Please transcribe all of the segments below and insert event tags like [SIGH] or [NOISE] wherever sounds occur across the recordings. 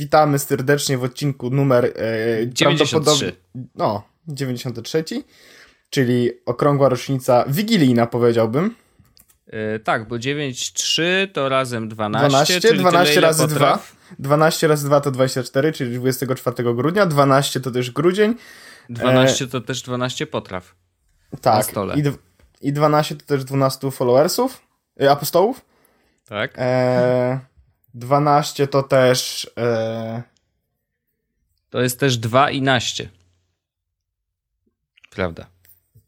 witamy serdecznie w odcinku numer e, 93. No, 93, czyli okrągła rocznica wigilijna powiedziałbym. E, tak, bo 9-3 to razem 12. 12, czyli 12 razy potraw. 2. 12 razy 2 to 24, czyli 24 grudnia. 12 to też grudzień. 12 to też 12 potraw. Tak. I, I 12 to też 12 followersów, y, apostołów. Tak. E, 12 to też. E... To jest też 2 i naście. Prawda.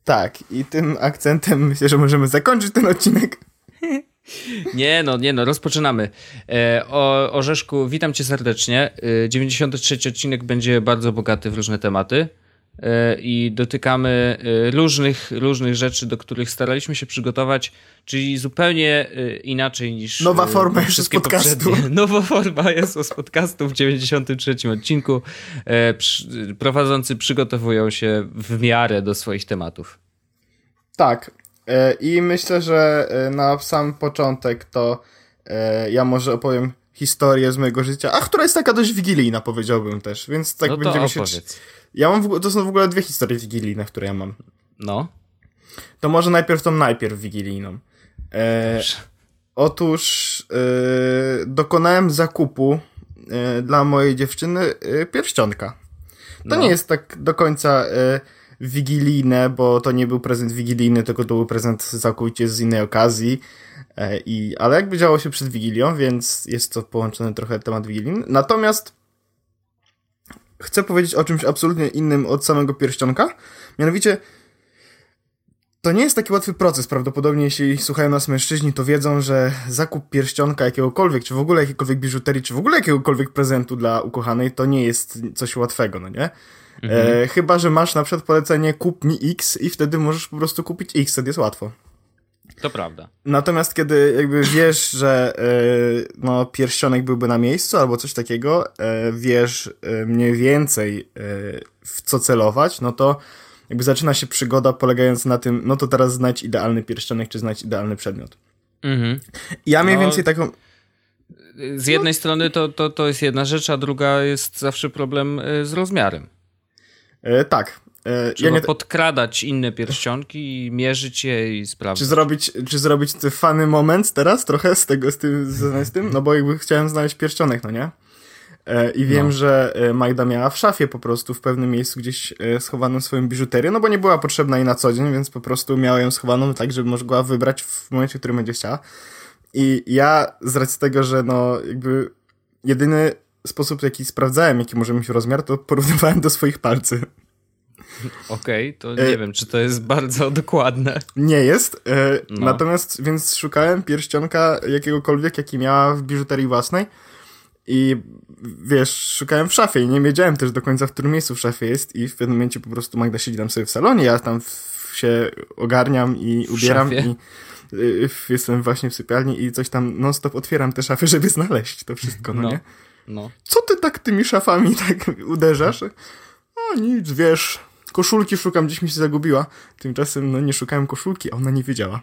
Tak, i tym akcentem myślę, że możemy zakończyć ten odcinek. [LAUGHS] Nie no, nie no, rozpoczynamy. E, o Orzeszku, witam cię serdecznie. E, 93 odcinek będzie bardzo bogaty w różne tematy. E, i dotykamy e, różnych, różnych rzeczy, do których staraliśmy się przygotować, czyli zupełnie e, inaczej niż. Nowa forma jest z podcastu. Poprzednie. [LAUGHS] Nowa forma jest z podcastu w 93 odcinku. Prowadzący przygotowują się w miarę do swoich tematów. Tak. I myślę, że na sam początek to ja może opowiem historię z mojego życia, a która jest taka dość wigilijna, powiedziałbym też, więc tak no będziemy opowiedz. się ja mam, w, to są w ogóle dwie historie wigilijne, które ja mam. No. To może najpierw tą najpierw wigilijną. E, otóż e, dokonałem zakupu e, dla mojej dziewczyny e, pierścionka. To no. nie jest tak do końca e, wigilijne, bo to nie był prezent wigilijny, tylko to był prezent całkowicie z innej okazji. E, I, ale jakby działo się przed Wigilią, więc jest to połączony trochę temat wigilijny. Natomiast chcę powiedzieć o czymś absolutnie innym od samego pierścionka. Mianowicie, to nie jest taki łatwy proces. Prawdopodobnie, jeśli słuchają nas mężczyźni, to wiedzą, że zakup pierścionka jakiegokolwiek, czy w ogóle jakiejkolwiek biżuterii, czy w ogóle jakiegokolwiek prezentu dla ukochanej, to nie jest coś łatwego, no nie? Mhm. E, chyba, że masz na przykład polecenie kup mi X i wtedy możesz po prostu kupić X, wtedy jest łatwo. To prawda. Natomiast kiedy jakby wiesz, że yy, no, pierścionek byłby na miejscu albo coś takiego, yy, wiesz yy, mniej więcej w co celować, no to jakby zaczyna się przygoda polegająca na tym, no to teraz znajdź idealny pierścionek, czy znajdź idealny przedmiot. Mhm. Ja mniej no, więcej taką... Z jednej no. strony to, to, to jest jedna rzecz, a druga jest zawsze problem z rozmiarem. tak, E, Trzeba ja nie... podkradać inne pierścionki i mierzyć je i sprawdzić. Czy zrobić, czy zrobić ten funny moment teraz trochę z tego, z tym, z, z tym? No bo jakby chciałem znaleźć pierścionek, no nie? E, I wiem, no. że e, Magda miała w szafie po prostu w pewnym miejscu gdzieś schowaną swoją biżuterię, no bo nie była potrzebna jej na co dzień, więc po prostu miała ją schowaną tak, żeby mogła wybrać w momencie, w którym będzie chciała. I ja z racji tego, że no jakby jedyny sposób, w jaki sprawdzałem, jaki może mieć rozmiar, to porównywałem do swoich palców. [LAUGHS] Okej, okay, to nie e... wiem, czy to jest bardzo [LAUGHS] dokładne. Nie jest. E... No. Natomiast, więc szukałem pierścionka jakiegokolwiek, jaki miała w biżuterii własnej. I wiesz, szukałem w szafie i nie wiedziałem też do końca, w którym miejscu w szafie jest. I w pewnym momencie po prostu Magda siedzi tam sobie w salonie, ja tam się ogarniam i ubieram i y, jestem właśnie w sypialni i coś tam non-stop otwieram te szafy, [LAUGHS] żeby znaleźć to wszystko, no, no. nie? No. Co ty tak tymi szafami tak uderzasz? A nic, wiesz, koszulki szukam, gdzieś mi się zagubiła. Tymczasem, no nie szukałem koszulki, a ona nie wiedziała.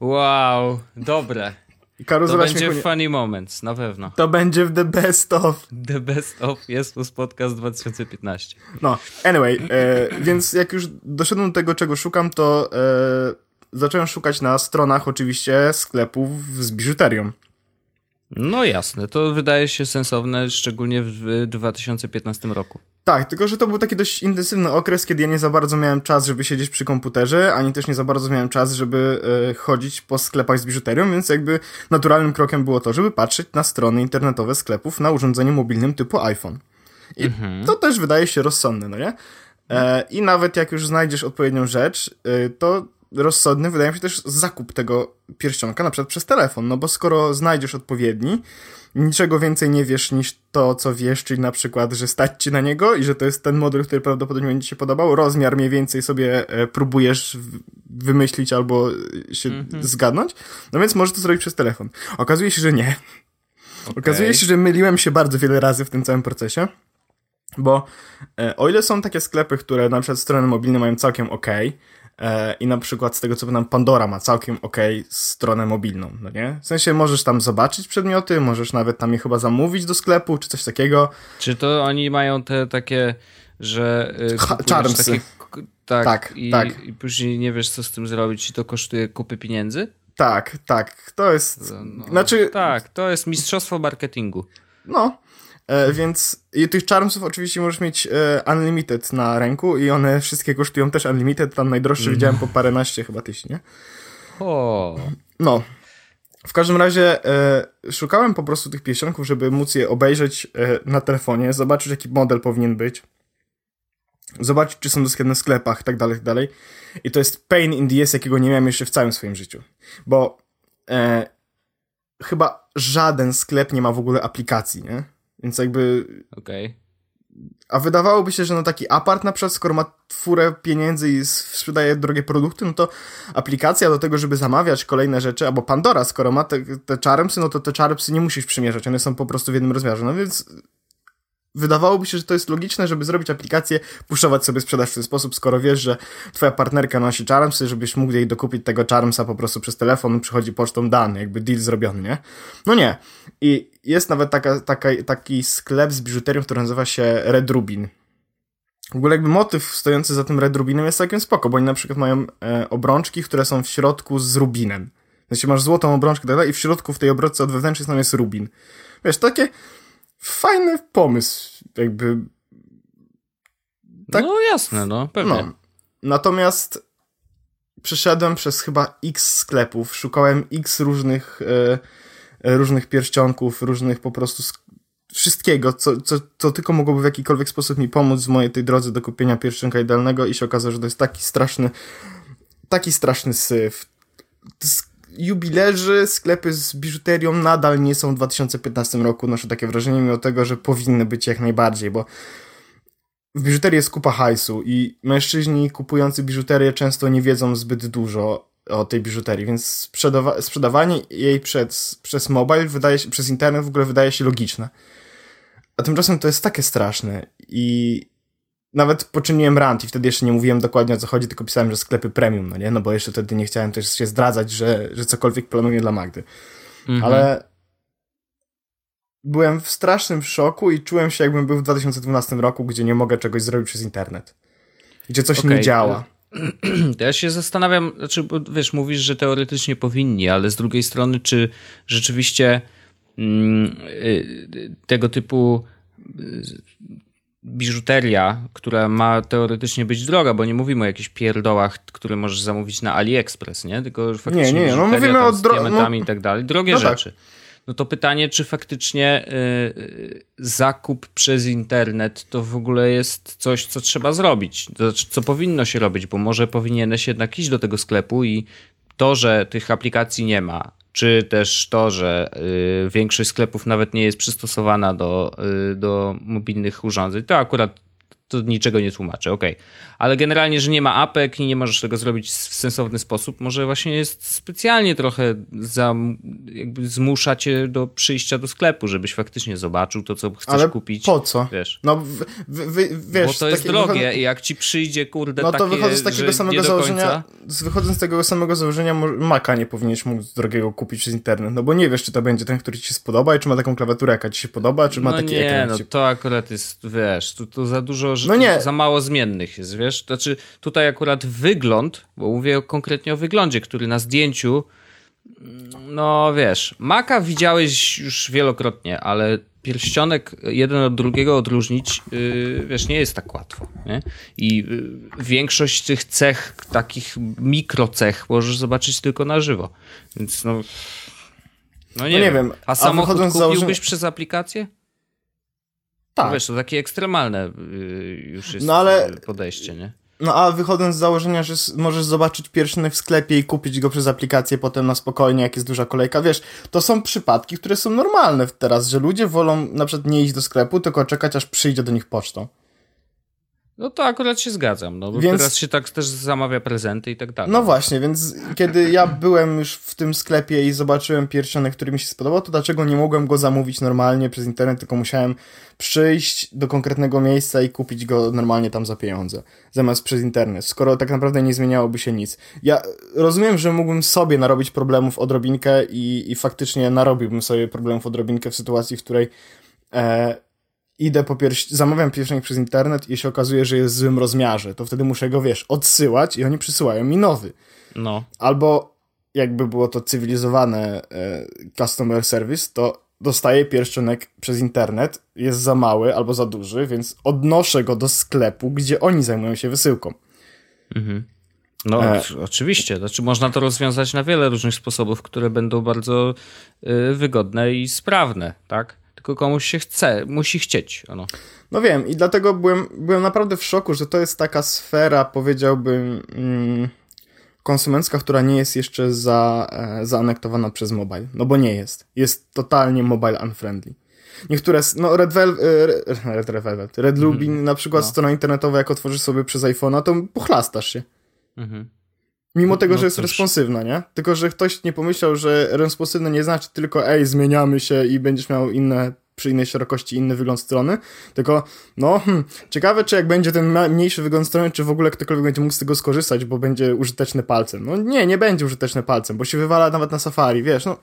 Wow, dobre. I to będzie w funny moments, na pewno. To będzie w The Best of. The Best of jest to podcast 2015. No, anyway, e, więc jak już doszedłem do tego, czego szukam, to e, zacząłem szukać na stronach oczywiście sklepów z biżuterią. No jasne, to wydaje się sensowne, szczególnie w 2015 roku. Tak, tylko że to był taki dość intensywny okres, kiedy ja nie za bardzo miałem czas, żeby siedzieć przy komputerze, ani też nie za bardzo miałem czas, żeby e, chodzić po sklepach z biżuterią, więc jakby naturalnym krokiem było to, żeby patrzeć na strony internetowe sklepów na urządzeniu mobilnym typu iPhone. I mhm. to też wydaje się rozsądne, no nie? E, I nawet jak już znajdziesz odpowiednią rzecz, e, to rozsądny wydaje mi się też zakup tego pierścionka, na przykład przez telefon, no bo skoro znajdziesz odpowiedni, niczego więcej nie wiesz niż to, co wiesz, czyli na przykład, że stać ci na niego i że to jest ten model, który prawdopodobnie będzie ci się podobał, rozmiar mniej więcej sobie e, próbujesz wymyślić albo się mm -hmm. zgadnąć, no więc możesz to zrobić przez telefon. Okazuje się, że nie. Okay. Okazuje się, że myliłem się bardzo wiele razy w tym całym procesie, bo e, o ile są takie sklepy, które na przykład strony mobilne mają całkiem ok, I na przykład z tego co pamiętam, Pandora ma całkiem ok stronę mobilną, no nie? W sensie możesz tam zobaczyć przedmioty, możesz nawet tam je chyba zamówić do sklepu, czy coś takiego. Czy to oni mają te takie, że... Yy, Charmsy. Takie, tak, tak, i, tak. I później nie wiesz co z tym zrobić i to kosztuje kupy pieniędzy? Tak, tak, to jest... No, znaczy... Tak, to jest mistrzostwo marketingu. No, E, więc i tych Charmsów oczywiście możesz mieć e, Unlimited na ręku i one wszystkie kosztują też Unlimited, tam najdroższe mm. widziałem po paręnaście chyba tysięcy, nie? O. No. W każdym razie e, szukałem po prostu tych piesionków, żeby móc je obejrzeć e, na telefonie, zobaczyć jaki model powinien być, zobaczyć czy są dostępne w sklepach, tak dalej, tak dalej. I to jest pain in the ass, jakiego nie miałem jeszcze w całym swoim życiu. Bo e, chyba żaden sklep nie ma w ogóle aplikacji, nie? Więc jakby... Okej. Okay. A wydawałoby się, że no taki apart na przykład, skoro ma furę pieniędzy i sprzedaje drogie produkty, no to aplikacja do tego, żeby zamawiać kolejne rzeczy, albo Pandora, skoro ma te, te charmsy, no to te charmsy nie musisz przymierzać, one są po prostu w jednym rozmiarze. No więc wydawałoby się, że to jest logiczne, żeby zrobić aplikację, puszować sobie sprzedaż w ten sposób, skoro wiesz, że twoja partnerka nosi Charmsy, żebyś mógł jej dokupić tego Charmsa po prostu przez telefon, przychodzi pocztą dany, jakby deal zrobiony, nie? No nie. I jest nawet taka, taka, taki sklep z biżuterią, który nazywa się Red Rubin. W ogóle jakby motyw stojący za tym Red Rubinem jest całkiem spoko, bo oni na przykład mają e, obrączki, które są w środku z rubinem. Znaczy masz złotą obrączkę tak i w środku w tej obrączce od wewnętrznej strony jest rubin. Wiesz, takie fajny pomysł, jakby. Tak? No jasne, no, pewnie. No. Natomiast przeszedłem przez chyba x sklepów, szukałem x różnych, e, różnych pierścionków, różnych po prostu wszystkiego, co, co, co tylko mogłoby w jakikolwiek sposób mi pomóc w mojej tej drodze do kupienia pierścionka idealnego i się okazało, że to jest taki straszny, taki straszny syf. Jubilerzy, sklepy z biżuterią nadal nie są w 2015 roku, noszę takie wrażenie, mimo tego, że powinny być jak najbardziej, bo w biżuterii jest kupa hajsu i mężczyźni kupujący biżuterię często nie wiedzą zbyt dużo o tej biżuterii, więc sprzedawa sprzedawanie jej przez, przez mobile wydaje się, przez internet w ogóle wydaje się logiczne. A tymczasem to jest takie straszne i nawet poczyniłem rant i wtedy jeszcze nie mówiłem dokładnie o co chodzi, tylko pisałem, że sklepy premium, no nie? No bo jeszcze wtedy nie chciałem też się zdradzać, że, że cokolwiek planuję dla Magdy. Mhm. Ale byłem w strasznym szoku i czułem się jakbym był w 2012 roku, gdzie nie mogę czegoś zrobić przez internet. Gdzie coś okay. nie działa. [CLEARS THROAT] To ja się zastanawiam, znaczy, bo wiesz, mówisz, że teoretycznie powinni, ale z drugiej strony, czy rzeczywiście mm, y, tego typu biżuteria, która ma teoretycznie być droga, bo nie mówimy o jakichś pierdołach, które możesz zamówić na AliExpress, nie? Tylko faktycznie nie, nie, no mówimy o dro- diamentami no, i tak dalej. Drogie no tak. rzeczy. Tak. No to pytanie, czy faktycznie y, zakup przez internet to w ogóle jest coś, co trzeba zrobić, to, co powinno się robić, bo może powinieneś jednak iść do tego sklepu i to, że tych aplikacji nie ma, czy też to, że y, większość sklepów nawet nie jest przystosowana do, y, do mobilnych urządzeń, to akurat to niczego nie tłumaczy, okej. Okay. Ale generalnie, że nie ma apek i nie możesz tego zrobić w sensowny sposób, może właśnie jest specjalnie trochę za, jakby zmusza cię do przyjścia do sklepu, żebyś faktycznie zobaczył to, co chcesz Ale kupić. po co? Wiesz. No, wiesz, Bo to jest drogie i jak ci przyjdzie, kurde, No to takie, wychodząc z takiego samego założenia, wychodząc z tego samego założenia, Maka nie powinieneś móc drogiego kupić przez internet, no bo nie wiesz, czy to będzie ten, który ci się spodoba i czy ma taką klawiaturę, jaka ci się podoba, czy ma no taki nie, ekran. no to akurat jest, wiesz, tu, tu za dużo no nie. za mało zmiennych jest, wiesz? Znaczy, tutaj akurat wygląd, bo mówię konkretnie o wyglądzie, który na zdjęciu, no wiesz, Maka widziałeś już wielokrotnie, ale pierścionek jeden od drugiego odróżnić, yy, wiesz, nie jest tak łatwo. Nie? I yy, większość tych cech, takich mikrocech, możesz zobaczyć tylko na żywo. Więc no. No nie, no nie wiem. wiem. A samochód kupiłbyś założenia... przez aplikację? Tak. No wiesz, to takie ekstremalne y, już jest no, ale... podejście, nie? No a wychodząc z założenia, że możesz zobaczyć pierścionek w sklepie i kupić go przez aplikację potem na spokojnie, jak jest duża kolejka, wiesz, to są przypadki, które są normalne teraz, że ludzie wolą na przykład nie iść do sklepu, tylko czekać aż przyjdzie do nich pocztą. No to akurat się zgadzam, no bo więc... teraz się tak też zamawia prezenty i tak dalej. No właśnie, więc kiedy ja byłem już w tym sklepie i zobaczyłem pierścionek, który mi się spodobał, to dlaczego nie mogłem go zamówić normalnie przez internet, tylko musiałem przyjść do konkretnego miejsca i kupić go normalnie tam za pieniądze, zamiast przez internet, skoro tak naprawdę nie zmieniałoby się nic. Ja rozumiem, że mógłbym sobie narobić problemów odrobinkę i, i faktycznie narobiłbym sobie problemów odrobinkę w sytuacji, w której e, idę po pierś... zamawiam pierścionek przez internet i się okazuje, że jest w złym rozmiarze, to wtedy muszę go, wiesz, odsyłać i oni przysyłają mi nowy. No. Albo jakby było to cywilizowane e, customer service, to dostaję pierścionek przez internet, jest za mały albo za duży, więc odnoszę go do sklepu, gdzie oni zajmują się wysyłką. Mhm. No, e... oczywiście. Znaczy, można to rozwiązać na wiele różnych sposobów, które będą bardzo y, wygodne i sprawne, tak? Tylko komuś się chce, musi chcieć. Ono. No wiem i dlatego byłem, byłem naprawdę w szoku, że to jest taka sfera, powiedziałbym, mm, konsumencka, która nie jest jeszcze za, e, zaanektowana przez mobile. No bo nie jest. Jest totalnie mobile unfriendly. Niektóre, no Red Velvet, e, [LAUGHS] Red, Velvet, Red Lubin mm na przykład no. strona internetowa, jak otworzysz sobie przez iPhone'a, to pochlastasz się. Mhm. Mimo tego, no że jest cóż. responsywna, nie? Tylko, że ktoś nie pomyślał, że responsywne nie znaczy tylko ej, zmieniamy się i będziesz miał inne, przy innej szerokości inny wygląd strony, tylko no, hmm, ciekawe, czy jak będzie ten mniejszy wygląd strony, czy w ogóle ktokolwiek będzie mógł z tego skorzystać, bo będzie użyteczny palcem. No nie, nie będzie użyteczny palcem, bo się wywala nawet na Safari, wiesz, no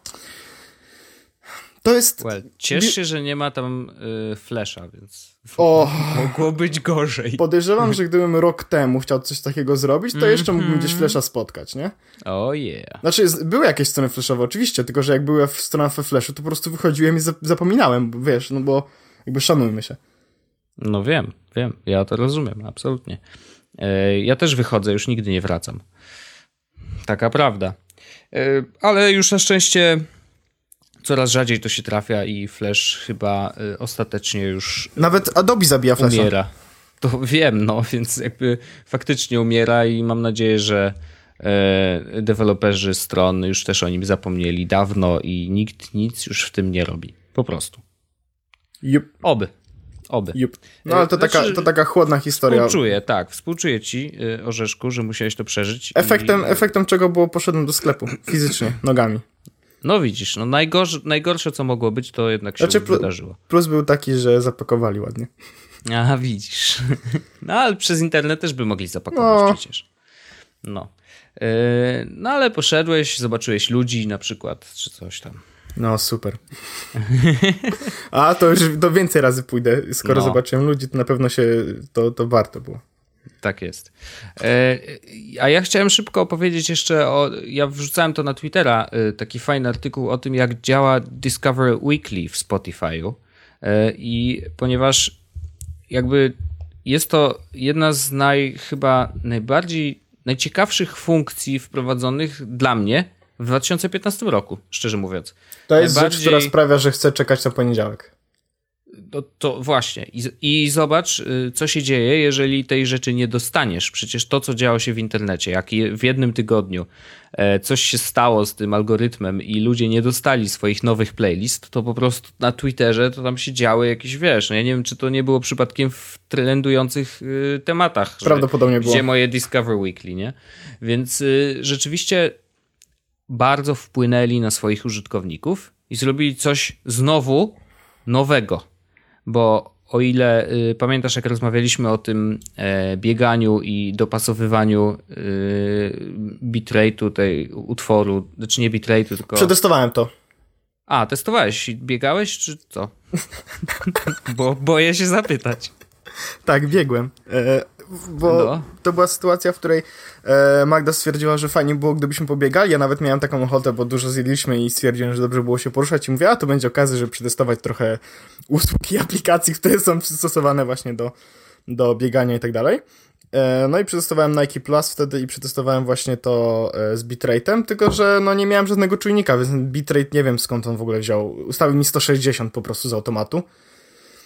to jest. Well, cieszę się, że nie ma tam y, flasha, więc o, [LAUGHS] mogło być gorzej. Podejrzewam, że gdybym rok temu chciał coś takiego zrobić, to jeszcze mógłbym gdzieś flasha spotkać, nie? O oh yeah. Znaczy, były jakieś strony flashowe, oczywiście, tylko że jak były strona we flashu, to po prostu wychodziłem i zapominałem, bo wiesz, no bo jakby szanujmy się. No wiem, wiem, ja to rozumiem, absolutnie. E, ja też wychodzę, już nigdy nie wracam. Taka prawda. E, ale już na szczęście coraz rzadziej to się trafia i Flash chyba y, ostatecznie już. Nawet Adobe zabija Flasha. Umiera. To wiem, no więc jakby faktycznie umiera i mam nadzieję, że e, deweloperzy stron już też o nim zapomnieli dawno i nikt nic już w tym nie robi. Po prostu. Yep. Oby. Oby. Yep. No ale to, znaczy, taka, to taka chłodna historia. Współczuję, tak. Współczuję ci, y, Orzeszku, że musiałeś to przeżyć. Efektem, i... efektem czego było poszedłem do sklepu fizycznie, nogami. No widzisz, no najgorsze, najgorsze co mogło być, to jednak się znaczy, wydarzyło. Plus był taki, że zapakowali ładnie. A widzisz. No ale przez internet też by mogli zapakować no. przecież. No. Yy, no ale poszedłeś, zobaczyłeś ludzi na przykład, czy coś tam. No, super. A to już to więcej razy pójdę. Skoro no. zobaczyłem ludzi, to na pewno się to, to warto było. Tak jest. E, a ja chciałem szybko opowiedzieć jeszcze o. Ja wrzucałem to na Twittera, e, taki fajny artykuł o tym, jak działa Discover Weekly w Spotify'u. E, I ponieważ jakby jest to jedna z naj, chyba najbardziej, najciekawszych funkcji wprowadzonych dla mnie w 2015 roku, szczerze mówiąc. To jest najbardziej... rzecz, która sprawia, że chcę czekać na poniedziałek. No to właśnie. I, I, zobacz, y, co się dzieje, jeżeli tej rzeczy nie dostaniesz. Przecież to, co działo się w internecie, jak w jednym tygodniu e, coś się stało z tym algorytmem i ludzie nie dostali swoich nowych playlist, to po prostu na Twitterze to tam się działy jakieś, wiesz, no ja nie wiem, czy to nie było przypadkiem w trendujących y, tematach. Prawdopodobnie było. Gdzie moje Discover Weekly, nie? Więc y, rzeczywiście bardzo wpłynęli na swoich użytkowników i zrobili coś znowu nowego bo o ile y, pamiętasz, jak rozmawialiśmy o tym e, bieganiu i dopasowywaniu y, bitrate'u tej utworu, znaczy nie bitrate'u, tylko... Przetestowałem to. A, testowałeś i biegałeś, czy co? [LAUGHS] bo boję się zapytać. Tak, biegłem. E, bo no. to była sytuacja, w której e, Magda stwierdziła, że fajnie było, gdybyśmy pobiegali. Ja nawet miałem taką ochotę, bo dużo zjedliśmy i stwierdziłem, że dobrze było się poruszać i mówię, a to będzie okazja, żeby przetestować trochę usług i [LAUGHS] aplikacji, które są przystosowane właśnie do, do biegania i tak dalej. E, no i przetestowałem Nike Plus wtedy i przetestowałem właśnie to e, z bitrate'em, tylko że no nie miałem żadnego czujnika, więc bitrate nie wiem skąd on w ogóle wziął. Ustawił mi 160 po prostu z automatu.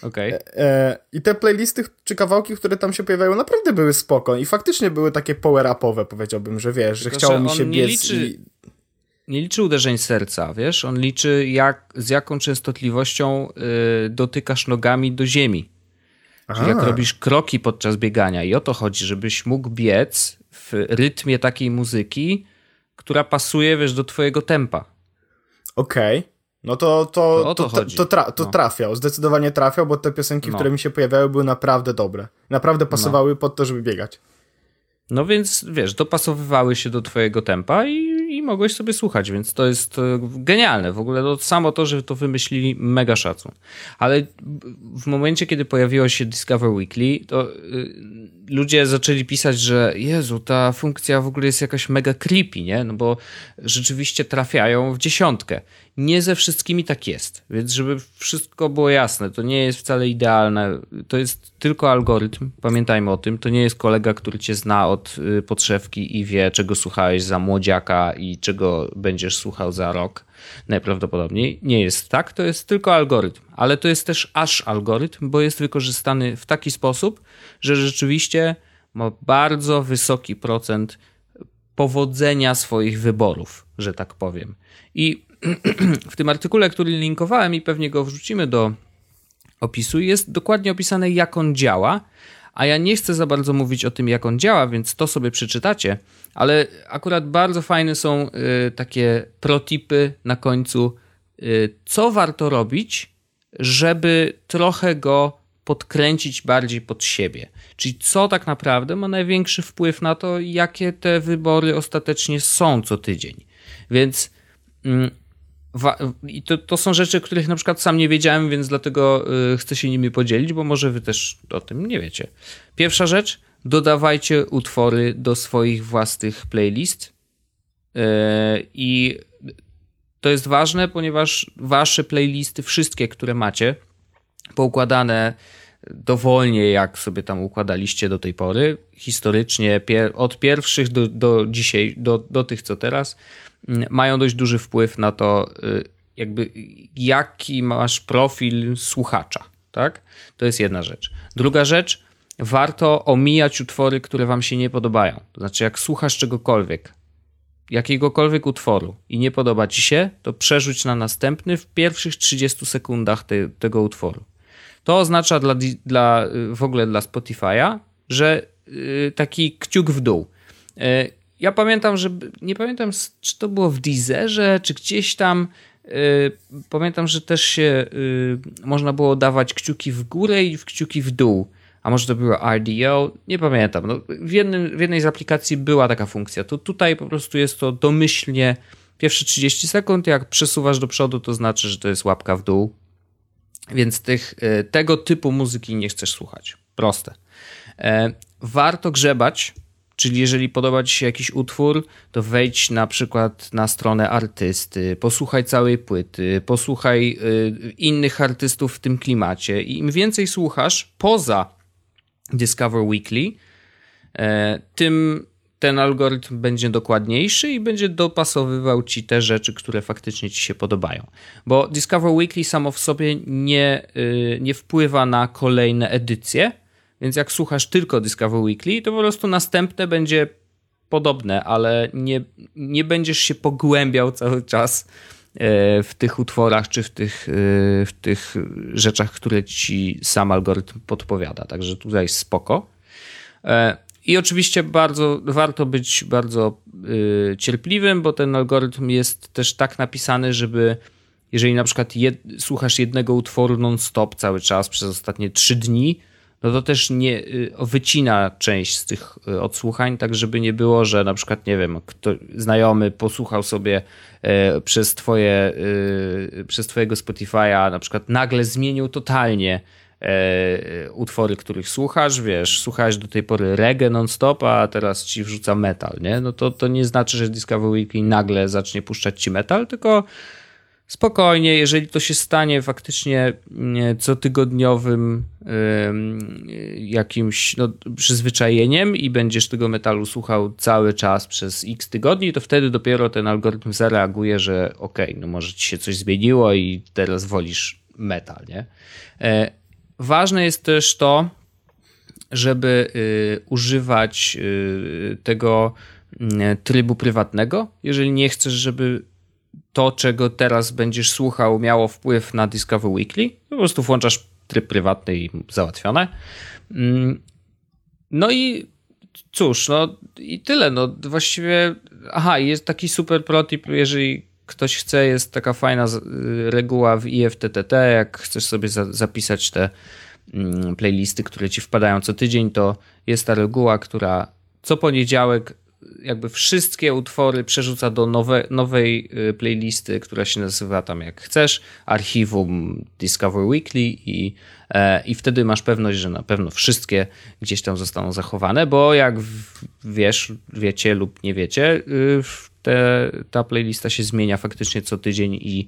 Okay. E, e, I te playlisty czy kawałki, które tam się pojawiają, naprawdę były spoko i faktycznie były takie power-upowe, powiedziałbym, że wiesz, Tylko, że chciało że mi się biec liczy... i nie liczy uderzeń serca, wiesz? On liczy jak, z jaką częstotliwością y, dotykasz nogami do ziemi. Czyli jak robisz kroki podczas biegania i o to chodzi, żebyś mógł biec w rytmie takiej muzyki, która pasuje, wiesz, do twojego tempa. Okej. Okay. No to, to, to, to, to, tra to no. trafiał, zdecydowanie trafiał, bo te piosenki, no. które mi się pojawiały, były naprawdę dobre. Naprawdę no. pasowały no. pod to, żeby biegać. No więc wiesz, dopasowywały się do twojego tempa i, i mogłeś sobie słuchać, więc to jest e, genialne. W ogóle to samo to, że to wymyślili, mega szacun. Ale w momencie, kiedy pojawiło się Discover Weekly, to y, ludzie zaczęli pisać, że Jezu, ta funkcja w ogóle jest jakaś mega creepy, nie? No bo rzeczywiście trafiają w dziesiątkę. Nie ze wszystkimi tak jest, więc żeby wszystko było jasne, to nie jest wcale idealne. To jest tylko algorytm, pamiętajmy o tym. To nie jest kolega, który cię zna od y, podszewki i wie, czego słuchałeś za młodziaka i czego będziesz słuchał za rok. Najprawdopodobniej nie jest tak, to jest tylko algorytm, ale to jest też aż algorytm, bo jest wykorzystany w taki sposób, że rzeczywiście ma bardzo wysoki procent powodzenia swoich wyborów, że tak powiem. I [CLEARS THROAT] w tym artykule, który linkowałem i pewnie go wrzucimy do opisu, jest dokładnie opisane, jak on działa. A ja nie chcę za bardzo mówić o tym, jak on działa, więc to sobie przeczytacie, ale akurat bardzo fajne są y, takie protipy na końcu, y, co warto robić, żeby trochę go podkręcić bardziej pod siebie. Czyli co tak naprawdę ma największy wpływ na to, jakie te wybory ostatecznie są co tydzień. Więc mm, i to, to są rzeczy, których na przykład sam nie wiedziałem, więc dlatego y, chcę się nimi podzielić, bo może wy też o tym nie wiecie. Pierwsza rzecz, dodawajcie utwory do swoich własnych playlist. Y, I to jest ważne, ponieważ wasze playlisty, wszystkie, które macie, poukładane dowolnie, jak sobie tam układaliście do tej pory, historycznie, od pierwszych do, do dzisiaj, do, do tych co teraz, mm, mają dość duży wpływ na to, y, jakby jaki masz profil słuchacza, tak? To jest jedna rzecz. Druga rzecz, warto omijać utwory, które wam się nie podobają. To znaczy, jak słuchasz czegokolwiek, jakiegokolwiek utworu i nie podoba ci się, to przerzuć na następny w pierwszych 30 sekundach te, tego utworu. To oznacza dla, dla, y, w ogóle dla Spotify'a, że yy, taki kciuk w dół. Yy, ja pamiętam, że nie pamiętam, czy to było w Deezerze, czy gdzieś tam. Pamiętam, że też się y, można było dawać kciuki w górę i kciuki w dół. A może to było RDO? Nie pamiętam. No, w, jednym, w jednej z aplikacji była taka funkcja. To tutaj po prostu jest to domyślnie pierwsze 30 sekund. Jak przesuwasz do przodu, to znaczy, że to jest łapka w dół. Więc tych, e, tego typu muzyki nie chcesz słuchać. Proste. E, warto grzebać, czyli jeżeli podoba Ci się jakiś utwór, to wejdź na przykład na stronę artysty, posłuchaj całej płyty, posłuchaj e, innych artystów w tym klimacie. I im więcej słuchasz poza Discover Weekly, tym ten algorytm będzie dokładniejszy i będzie dopasowywał ci te rzeczy, które faktycznie ci się podobają. Bo Discover Weekly samo w sobie nie, yy, nie wpływa na kolejne edycje, więc jak słuchasz tylko Discover Weekly, to po prostu następne będzie podobne, ale nie, nie będziesz się pogłębiał cały czas yy, w tych utworach czy w tych, yy, w tych rzeczach, które ci sam algorytm podpowiada. Także tutaj spoko. I oczywiście bardzo warto być bardzo y, cierpliwym, bo ten algorytm jest też tak napisany, żeby jeżeli na przykład jed, słuchasz jednego utworu non-stop cały czas przez ostatnie trzy dni, no to też nie y, wycina część z tych y, odsłuchań, tak żeby nie było, że na przykład, nie wiem, kto, znajomy posłuchał sobie e, przez twoje, y, przez twojego Spotify'a, na przykład nagle zmienił totalnie e, utwory, których słuchasz, wiesz, słuchałeś do tej pory reggae non-stop, a teraz ci wrzuca metal, nie? No to, to nie znaczy, że Discovery Weekly nagle zacznie puszczać ci metal, tylko spokojnie, jeżeli to się stanie faktycznie cotygodniowym jakimś no, przyzwyczajeniem i będziesz tego metalu słuchał cały czas przez x tygodni, to wtedy dopiero ten algorytm zareaguje, że okej, okay, no może ci się coś zmieniło i teraz wolisz metal, nie? Ważne jest też to, żeby y, używać y, tego y, trybu prywatnego. Jeżeli nie chcesz, żeby to, czego teraz będziesz słuchał, miało wpływ na Discover Weekly, po prostu włączasz tryb prywatny i załatwione. Mm, no i cóż, no i tyle. No właściwie, aha, jest taki super protip, jeżeli ktoś chce, jest taka fajna y, reguła w IFTTT, jak chcesz sobie za, zapisać te mm, playlisty, które ci wpadają co tydzień, to jest ta reguła, która co poniedziałek jakby wszystkie utwory przerzuca do nowe, nowej y, playlisty, która się nazywa tam jak chcesz, archiwum Discover Weekly i, e, i wtedy masz pewność, że na pewno wszystkie gdzieś tam zostaną zachowane, bo jak wiesz, wiecie lub nie wiecie, y, te, ta playlista się zmienia faktycznie co tydzień i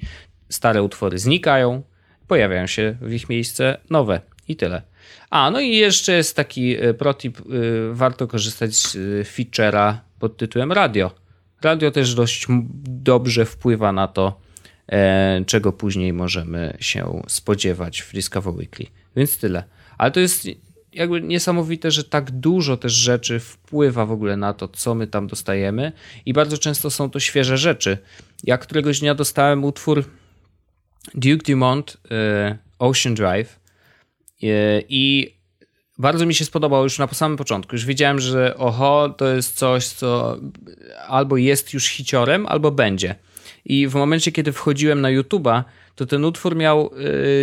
stare utwory znikają, pojawiają się w ich miejsce nowe i tyle. A, no i jeszcze jest taki e, protip, e, warto korzystać z e, feature'a pod tytułem radio. Radio też dość dobrze wpływa na to, czego później możemy się spodziewać w Discover Weekly. Więc tyle. Ale to jest jakby niesamowite, że tak dużo też rzeczy wpływa w ogóle na to, co my tam dostajemy i bardzo często są to świeże rzeczy. Ja któregoś dnia dostałem utwór Duke Dumont Ocean Drive i bardzo mi się spodobał już na samym początku. Już wiedziałem, że oho, to jest coś, co albo jest już hiciorem, albo będzie. I w momencie, kiedy wchodziłem na YouTube'a, to ten utwór miał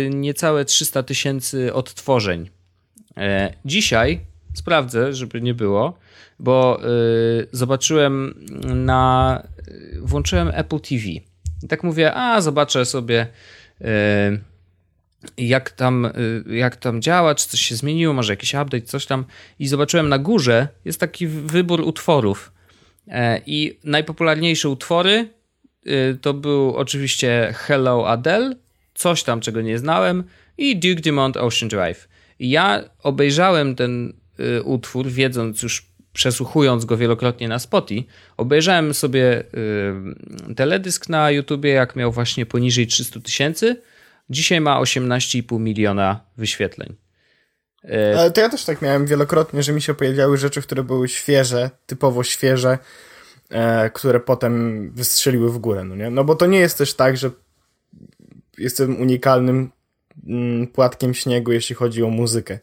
y, niecałe 300 tysięcy odtworzeń. E, dzisiaj sprawdzę, żeby nie było, bo y, zobaczyłem na. Włączyłem Apple TV. I tak mówię, a zobaczę sobie jak tam, jak tam działa, czy coś się zmieniło, może jakiś update, coś tam. I zobaczyłem na górze, jest taki wybór utworów. E, I najpopularniejsze utwory to był oczywiście Hello Adele, coś tam, czego nie znałem, i Duke Dumont Ocean Drive. Ja obejrzałem ten y, utwór, wiedząc już, przesłuchując go wielokrotnie na Spotify, obejrzałem sobie teledysk na YouTubie, jak miał właśnie poniżej 300 tysięcy Dzisiaj ma 18,5 miliona wyświetleń. E, Ale to ja też tak miałem wielokrotnie, że mi się pojawiały rzeczy, które były świeże, typowo świeże, e, które potem wystrzeliły w górę, no nie? No bo to nie jest też tak, że jestem unikalnym płatkiem śniegu, jeśli chodzi o muzykę.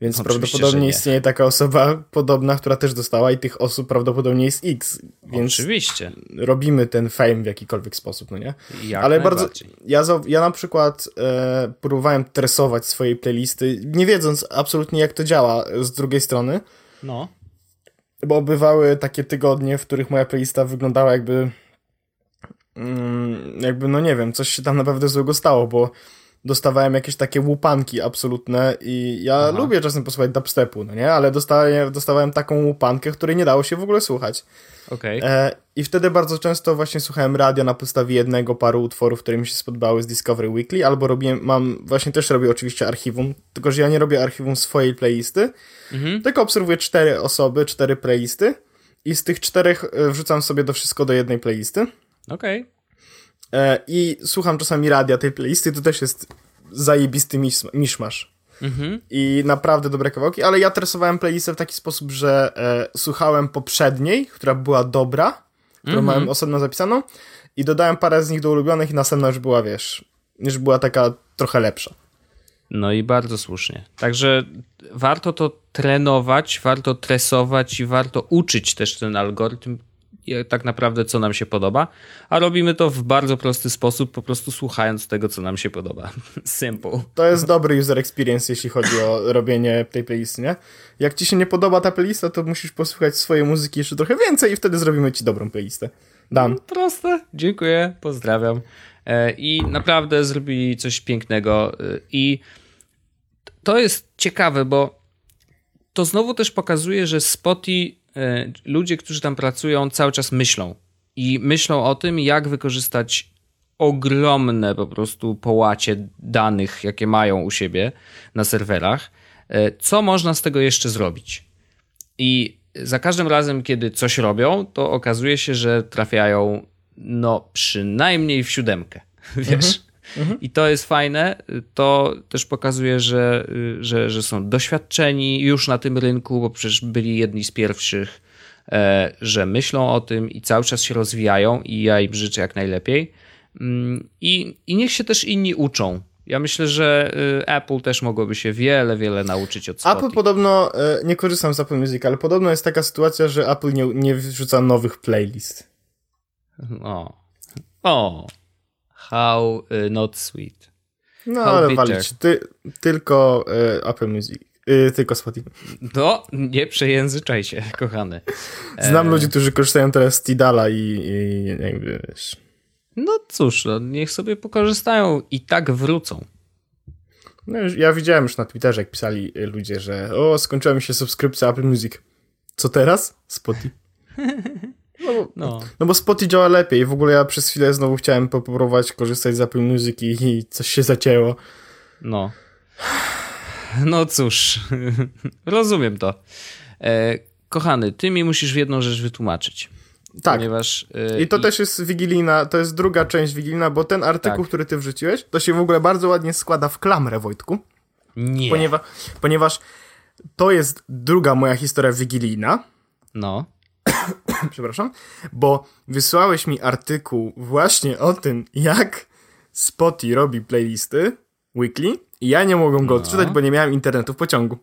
Więc Oczywiście, prawdopodobnie istnieje taka osoba podobna, która też dostała i tych osób prawdopodobnie jest X. Więc Oczywiście. robimy ten fame w jakikolwiek sposób, no nie? Jak Ale bardzo. Ja, ja na przykład e, próbowałem tresować swojej playlisty, nie wiedząc absolutnie jak to działa z drugiej strony. No. Bo bywały takie tygodnie, w których moja playlista wyglądała jakby. Mm, jakby, no nie wiem, coś się tam naprawdę złego stało, bo dostawałem jakieś takie łupanki absolutne i ja Aha. lubię czasem posłuchać dubstepu, no nie? Ale dostałem, dostawałem taką łupankę, której nie dało się w ogóle słuchać. Okay. E, I wtedy bardzo często właśnie słuchałem radia na podstawie jednego paru utworów, które mi się spodobały z Discovery Weekly, albo robię, mam, właśnie też robię oczywiście archiwum, tylko że ja nie robię archiwum swojej playlisty, mhm. tylko obserwuję cztery osoby, cztery playlisty i z tych czterech e, wrzucam sobie to wszystko do jednej playlisty. Okej. Okay. E, I słucham czasami radia tej playlisty, to też jest zajebisty miszmasz. Mhm. I naprawdę dobre kawałki, ale ja tresowałem playlistę w taki sposób, że e, słuchałem poprzedniej, która była dobra, którą mhm. miałem osobno zapisaną i dodałem parę z nich do ulubionych i następna już była, wiesz, już była taka trochę lepsza. No i bardzo słusznie. Także warto to trenować, warto tresować i warto uczyć też ten algorytm tak naprawdę co nam się podoba, a robimy to w bardzo prosty sposób, po prostu słuchając tego, co nam się podoba. [LAUGHS] Simple. To jest dobry user experience, jeśli chodzi o robienie tej playlisty, nie? Jak ci się nie podoba ta playlista, to musisz posłuchać swojej muzyki jeszcze trochę więcej i wtedy zrobimy ci dobrą playlistę. Dan. No, proste. Dziękuję, pozdrawiam. E, I naprawdę zrobili coś pięknego e, i to jest ciekawe, bo to znowu też pokazuje, że Spotify ludzie, którzy tam pracują, cały czas myślą. I myślą o tym, jak wykorzystać ogromne po prostu połacie danych, jakie mają u siebie na serwerach. E, co można z tego jeszcze zrobić? I za każdym razem, kiedy coś robią, to okazuje się, że trafiają no przynajmniej w siódemkę. [LAUGHS] Wiesz? Mhm. I to jest fajne. To też pokazuje, że, że, że są doświadczeni już na tym rynku, bo przecież byli jedni z pierwszych, e, że myślą o tym i cały czas się rozwijają, i ja im życzę jak najlepiej. Mm, I, i niech się też inni uczą. Ja myślę, że y, Apple też mogłoby się wiele, wiele nauczyć od Spotify. Apple podobno, y, nie korzystam z Apple Music, ale podobno jest taka sytuacja, że Apple nie, nie wrzuca nowych playlist. O. O. How y, not sweet. No How ale bitter. walić. Ty, tylko y, Apple Music. Y, tylko Spotify. No, nie przejęzyczaj się, kochany. Znam e... ludzi, którzy korzystają teraz z Tidala i, i jakby wiesz. No cóż, no, niech sobie pokorzystają i tak wrócą. No, ja widziałem już na Twitterze, jak pisali ludzie, że o, skończyła mi się subskrypcja Apple Music. Co teraz? Spotify. [LAUGHS] No bo, no. no bo Spotify działa lepiej. W ogóle ja przez chwilę znowu chciałem popróbować korzystać z Apple Music i, i coś się zacięło. No. No cóż, [LAUGHS] rozumiem to. E, kochany, ty mi musisz w jedną rzecz wytłumaczyć. Tak. Ponieważ, yy, I to i... też jest wigilijna, to jest druga część wigilijna, bo ten artykuł, tak. który ty wrzuciłeś, to się w ogóle bardzo ładnie składa w klamrę, Wojtku. Nie. Ponieważ, ponieważ to jest druga moja historia wigilijna. No. [COUGHS] [LAUGHS] Przepraszam. Bo wysłałeś mi artykuł właśnie o tym, jak Spotify robi playlisty weekly i ja nie mogłem go no. odczytać, bo nie miałem internetu w pociągu.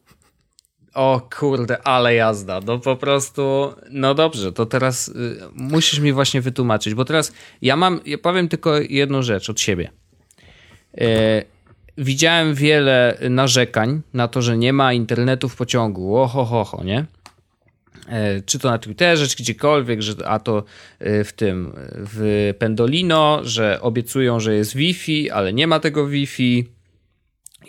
O kurde, ale jazda. No po prostu, no dobrze, to teraz y, musisz mi właśnie wytłumaczyć, bo teraz ja mam, ja powiem tylko jedną rzecz od siebie. Y, widziałem wiele narzekań na to, że nie ma internetu w pociągu. Oho, ho, ho, nie? E, czy to na Twitterze, czy gdziekolwiek, że a to y, w tym, w Pendolino, że obiecują, że jest Wi-Fi, ale nie ma tego Wi-Fi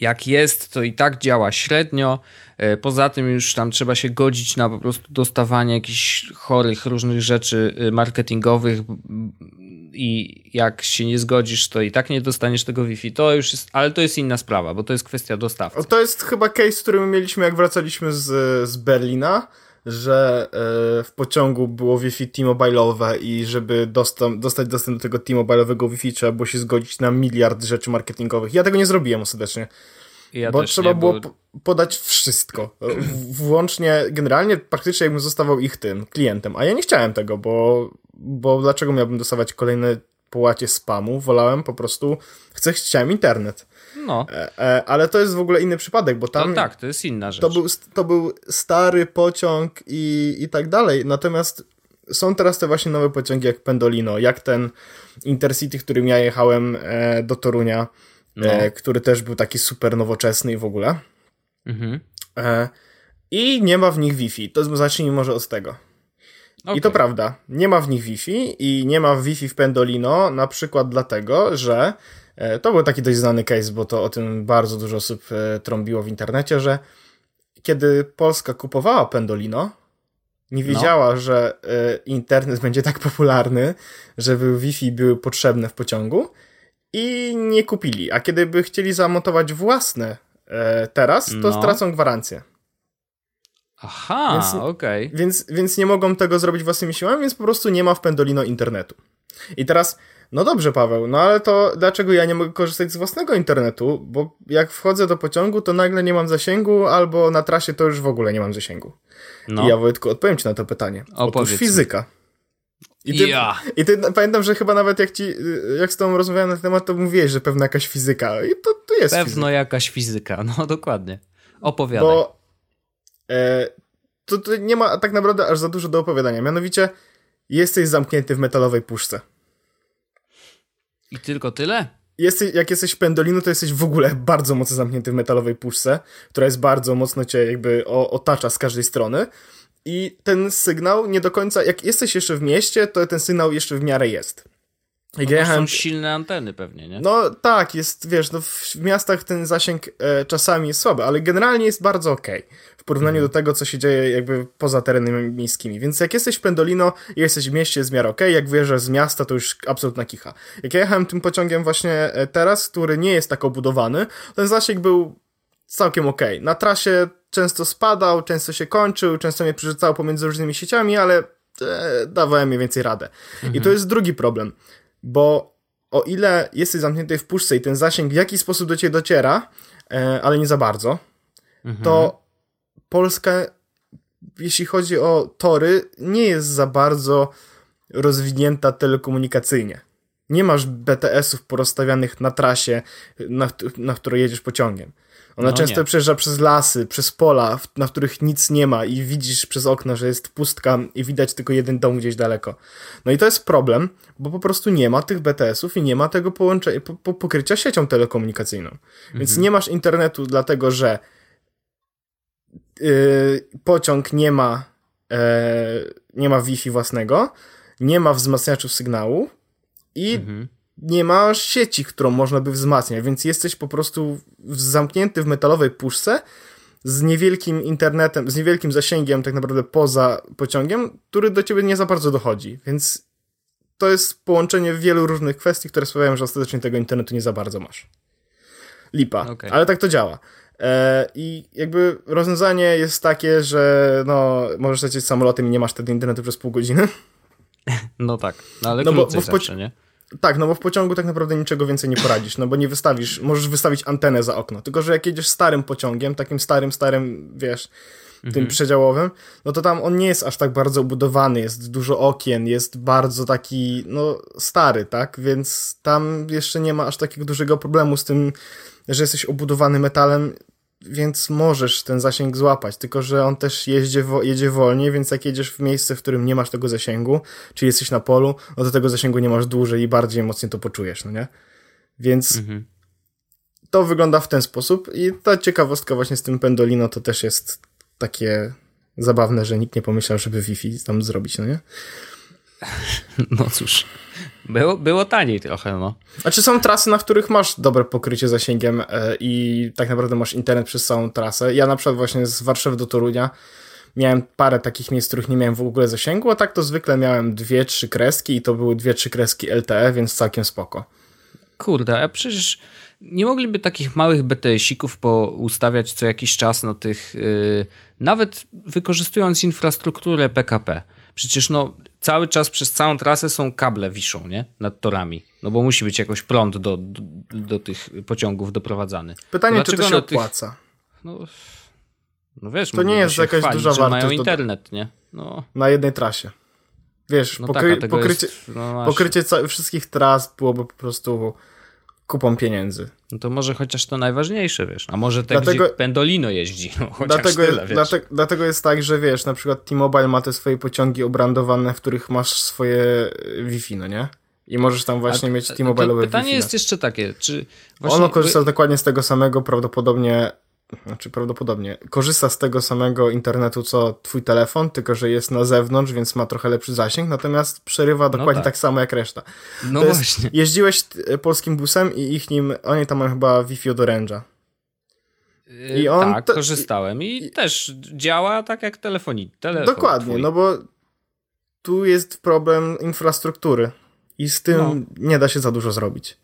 jak jest, to i tak działa średnio. E, poza tym już tam trzeba się godzić na po prostu dostawanie jakichś chorych różnych rzeczy marketingowych i jak się nie zgodzisz, to i tak nie dostaniesz tego Wi-Fi. To już jest, ale to jest inna sprawa, bo to jest kwestia dostawcy. To jest chyba case, który mieliśmy jak wracaliśmy z, z Berlina że e, w pociągu było Wi-Fi T-Mobile'owe i żeby dostać, dostać dostęp do tego T-Mobile'owego Wi-Fi trzeba było się zgodzić na miliard rzeczy marketingowych. Ja tego nie zrobiłem ostatecznie. Ja bo trzeba nie, było bo... podać wszystko. Włącznie, generalnie praktycznie jakbym zostawał ich tym, klientem. A ja nie chciałem tego, bo, bo dlaczego miałbym dostawać kolejne połacie spamu? Wolałem po prostu, chcę, chciałem internet. No. E, e, ale to jest w ogóle inny przypadek, bo tam. To tak, to jest inna rzecz. To był, to był stary pociąg i, i tak dalej. Natomiast są teraz te właśnie nowe pociągi jak Pendolino, jak ten Intercity, którym ja jechałem e, do Torunia, no. który też był taki super nowoczesny i w ogóle. Mhm. I nie ma w nich Wi-Fi. To zacznijmy może od tego. Okay. I to prawda, nie ma w nich Wi-Fi i nie ma Wi-Fi w Pendolino, na przykład dlatego, że to był taki dość znany case, bo to o tym bardzo dużo osób e, trąbiło w internecie, że kiedy Polska kupowała Pendolino, nie no. wiedziała, no. że e, internet [LAUGHS] będzie tak popularny, żeby Wi-Fi były potrzebne w pociągu i nie kupili. A kiedy by chcieli zamontować własne teraz, to no. stracą gwarancję. Aha, okej. Okay. Więc, więc nie mogą tego zrobić własnymi siłami, więc po prostu nie ma w Pendolino internetu. I teraz no dobrze, Paweł, no ale to dlaczego ja nie mogę korzystać z własnego internetu? Bo jak wchodzę do pociągu, to nagle nie mam zasięgu, albo na trasie to już w ogóle nie mam zasięgu. No. I ja, Wojtku, odpowiem ci na to pytanie. Opowiedz Otóż fizyka. I ty, ja. I ty pamiętam, że chyba nawet jak ci, jak z tobą rozmawiałem na ten temat, to mówiłeś, że pewna jakaś fizyka. I to, to jest Pewno fizyka. jakaś fizyka, no dokładnie. Opowiadaj. Bo e, to, to nie ma tak naprawdę aż za dużo do opowiadania. Mianowicie jesteś zamknięty w metalowej puszce. I tylko tyle? Jesteś, jak jesteś pendolinu, to jesteś w ogóle bardzo mocno zamknięty w metalowej puszce, która jest bardzo mocno cię jakby otacza z każdej strony. I ten sygnał nie do końca, jak jesteś jeszcze w mieście, to ten sygnał jeszcze w miarę jest. No jechałem... są silne anteny pewnie, nie? No tak, jest, wiesz, no w miastach ten zasięg e, czasami jest słaby, ale generalnie jest bardzo okej okay, w porównaniu mhm. do tego, co się dzieje jakby poza terenami miejskimi. Więc jak jesteś w Pendolino i jesteś w mieście, jest w miarę okej, okay. jak wyjeżdżasz z miasta, to już absolutna kicha. Jak ja jechałem tym pociągiem właśnie e, teraz, który nie jest tak obudowany, ten zasięg był całkiem okej. Okay. Na trasie często spadał, często się kończył, często mnie przerzucało pomiędzy różnymi sieciami, ale e, dawałem mniej więcej radę. Mhm. I to jest drugi problem bo o ile jesteś zamknięty w puszce i ten zasięg w jakiś sposób do ciebie dociera, e, ale nie za bardzo, mhm. to Polska, jeśli chodzi o tory, nie jest za bardzo rozwinięta telekomunikacyjnie. Nie masz BTS-ów porozstawianych na trasie, na, na której jedziesz pociągiem. Ona no często nie. przejeżdża przez lasy, przez pola, na których nic nie ma i widzisz przez okno, że jest pustka i widać tylko jeden dom gdzieś daleko. No i to jest problem, bo po prostu nie ma tych BTS-ów i nie ma tego połączenia, po, po, pokrycia siecią telekomunikacyjną. Mhm. Więc nie masz internetu, dlatego że yy, pociąg nie ma, yy, nie ma Wi-Fi własnego, nie ma wzmacniaczów sygnału i mhm nie ma sieci, którą można by wzmacniać, więc jesteś po prostu zamknięty w metalowej puszce z niewielkim internetem, z niewielkim zasięgiem tak naprawdę poza pociągiem, który do ciebie nie za bardzo dochodzi, więc to jest połączenie wielu różnych kwestii, które sprawiają, że ostatecznie tego internetu nie za bardzo masz. Lipa, okay. ale tak to działa. E, I jakby rozwiązanie jest takie, że no, możesz lecieć samolotem i nie masz wtedy internetu przez pół godziny. [LAUGHS] No tak, no ale no bo, bo w, zawsze, nie? Tak, no bo w pociągu tak naprawdę niczego więcej nie poradzisz, no bo nie wystawisz, możesz wystawić antenę za okno, tylko że jak jedziesz starym pociągiem, takim starym, starym, wiesz, tym mhm. przedziałowym, no to tam on nie jest aż tak bardzo obudowany, jest dużo okien, jest bardzo taki, no, stary, tak, więc tam jeszcze nie ma aż takiego dużego problemu z tym, że jesteś obudowany metalem, więc możesz ten zasięg złapać, tylko że on też jeździ, jedzie wolniej, więc jak jedziesz w miejsce, w którym nie masz tego zasięgu, czyli jesteś na polu, no to tego zasięgu nie masz dłużej i bardziej mocniej to poczujesz, no nie? Więc mhm. to wygląda w ten sposób i ta ciekawostka właśnie z tym Pendolino to też jest takie zabawne, że nikt nie pomyślał, żeby Wi-Fi tam zrobić, no nie? [LAUGHS] No cóż, było, było taniej trochę, no. A czy są trasy, na których masz dobre pokrycie zasięgiem e, i tak naprawdę masz internet przez całą trasę? Ja na przykład właśnie z Warszawy do Torunia miałem parę takich miejsc, w których nie miałem w ogóle zasięgu, a tak to zwykle miałem dwie, trzy kreski i to były dwie, trzy kreski LTE, więc całkiem spoko. Kurde, a przecież nie mogliby takich małych BTS-ików poustawiać co jakiś czas na tych, yy, nawet wykorzystując infrastrukturę PKP. Przecież no, cały czas przez całą trasę są kable wiszą, nie? Nad torami. No bo musi być jakoś prąd do, do, do tych pociągów doprowadzany. Pytanie, czy to się opłaca? Tych, no, no wiesz, to nie jest jakaś chwalić, duża wartość. mają internet, nie? No. Na jednej trasie. Wiesz, no pokry tak, pokrycie, jest, no pokrycie wszystkich tras byłoby po prostu kupą pieniędzy. No to może chociaż to najważniejsze, wiesz. A może tak, dlatego, gdzie Pendolino jeździ, no, dlatego, tyle, wiesz. Dlatego, dlatego jest tak, że wiesz, na przykład T-Mobile ma te swoje pociągi obrandowane, w których masz swoje e, Wi-Fi, no nie? I możesz tam właśnie a, mieć T-Mobile'owe Pytanie Wi-Fi. jest jeszcze takie, czy... Właśnie ono korzysta dokładnie z tego samego, prawdopodobnie znaczy prawdopodobnie, korzysta z tego samego internetu co twój telefon, tylko że jest na zewnątrz, więc ma trochę lepszy zasięg, natomiast przerywa no dokładnie no tak. tak. samo jak reszta. No to właśnie. Jest, jeździłeś e, polskim busem i ich nim, oni tam mają chyba Wi-Fi od Orange'a. I yy, on tak, korzystałem i, i, też działa tak jak telefonii. Telefon dokładnie, twój. no bo tu jest problem infrastruktury i z tym no. nie da się za dużo zrobić.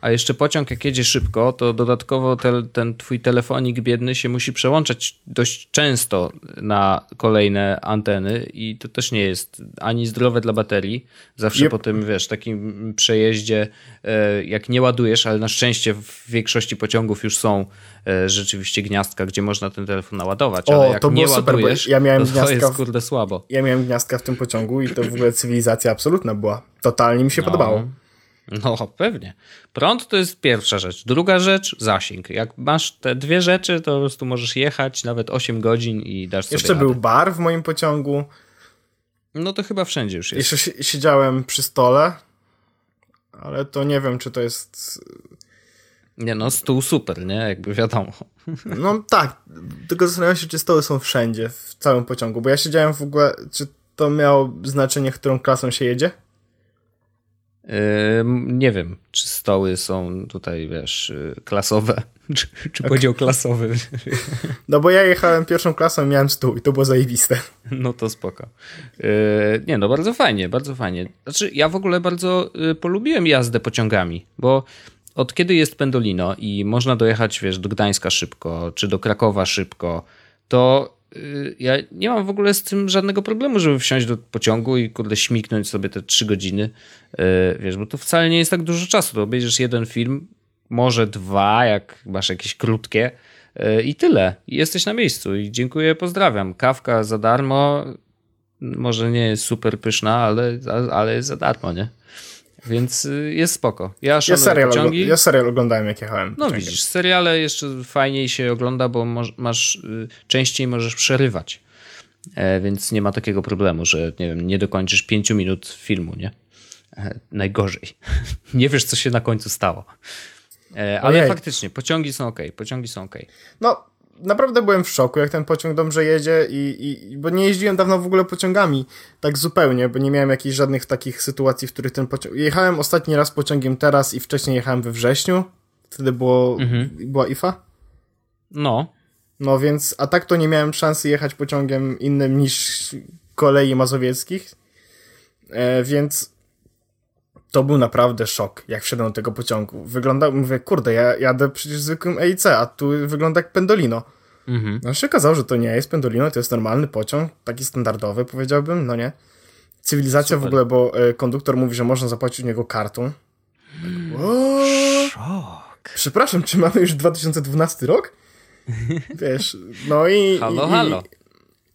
A jeszcze pociąg, jak jedzie szybko, to dodatkowo te, ten twój telefonik biedny się musi przełączać dość często na kolejne anteny i to też nie jest ani zdrowe dla baterii. Zawsze yep. po tym, wiesz, takim przejeździe, e, jak nie ładujesz, ale na szczęście w większości pociągów już są e, rzeczywiście gniazdka, gdzie można ten telefon naładować, o, ale jak to nie super, ładujesz, ja miałem to, to jest kurde słabo. Ja miałem gniazdka w tym pociągu i to w ogóle cywilizacja absolutna była. Totalnie mi się no. podobało. No, pewnie. Prąd to jest pierwsza rzecz. Druga rzecz, zasięg. Jak masz te dwie rzeczy, to po prostu możesz jechać nawet 8 godzin i dasz sobie Jeszcze radę. był bar w moim pociągu. No to chyba wszędzie już jest. Jeszcze siedziałem przy stole, ale to nie wiem, czy to jest... Nie no, stół super, nie? Jakby wiadomo. No tak, tylko zastanawiam się, czy stoły są wszędzie, w całym pociągu, bo ja siedziałem w ogóle, czy to miało znaczenie, którą klasą się jedzie? Nie wiem, czy stoły są tutaj, wiesz, klasowe, [LAUGHS] czy, czy podział klasowy. No bo ja jechałem pierwszą klasą, miałem stół i to było zajebiste. [LAUGHS] No to spoko. Nie no, bardzo fajnie, bardzo fajnie. Znaczy, ja w ogóle bardzo y, polubiłem jazdę pociągami, bo od kiedy jest Pendolino i można dojechać, wiesz, do Gdańska szybko, czy do Krakowa szybko, to Y, ja nie mam w ogóle z tym żadnego problemu, żeby wsiąść do pociągu i kurde śmiknąć sobie te trzy godziny, y, wiesz, bo to wcale nie jest tak dużo czasu, to obejrzysz jeden film, może dwa, jak masz jakieś krótkie y, i tyle. I jesteś na miejscu i dziękuję, pozdrawiam. Kawka za darmo, może nie jest super pyszna, ale, ale jest za darmo, nie? Więc y, jest spoko. Ja Ja serial, pociągi. ja serial oglądałem, jak jechałem. No pociągiem. widzisz, seriale jeszcze fajniej się ogląda, bo moż, masz y, częściej możesz przerywać. E, więc nie ma takiego problemu, że nie wiem, nie dokończysz pięciu minut filmu, nie? E, najgorzej. [LAUGHS] nie wiesz, co się na końcu stało. E, ale Ojej. faktycznie, pociągi są ok, pociągi są ok. No, naprawdę byłem w szoku, jak ten pociąg dobrze jedzie i, i bo nie jeździłem dawno w ogóle pociągami, tak zupełnie, bo nie miałem jakichś żadnych takich sytuacji, w których ten pociąg... Jechałem ostatni raz pociągiem teraz i wcześniej jechałem we wrześniu, wtedy było, była IFA. No, No więc, a tak to nie miałem szansy jechać pociągiem innym niż kolei mazowieckich, e, więc to był naprawdę szok, jak wszedłem do tego pociągu. Wyglądał, mówię, kurde, ja jadę przecież zwykłym EIC, a tu wygląda jak Pendolino. mhm. No się okazało, że to nie jest Pendolino, to jest normalny pociąg, taki standardowy, powiedziałbym, no nie. Cywilizacja w Super. ogóle, bo e, konduktor mówi, że można zapłacić u niego kartą. Tak, o, szok. Przepraszam, czy mamy już 2012 rok? [LAUGHS] Wiesz, no i... Halo, i, halo.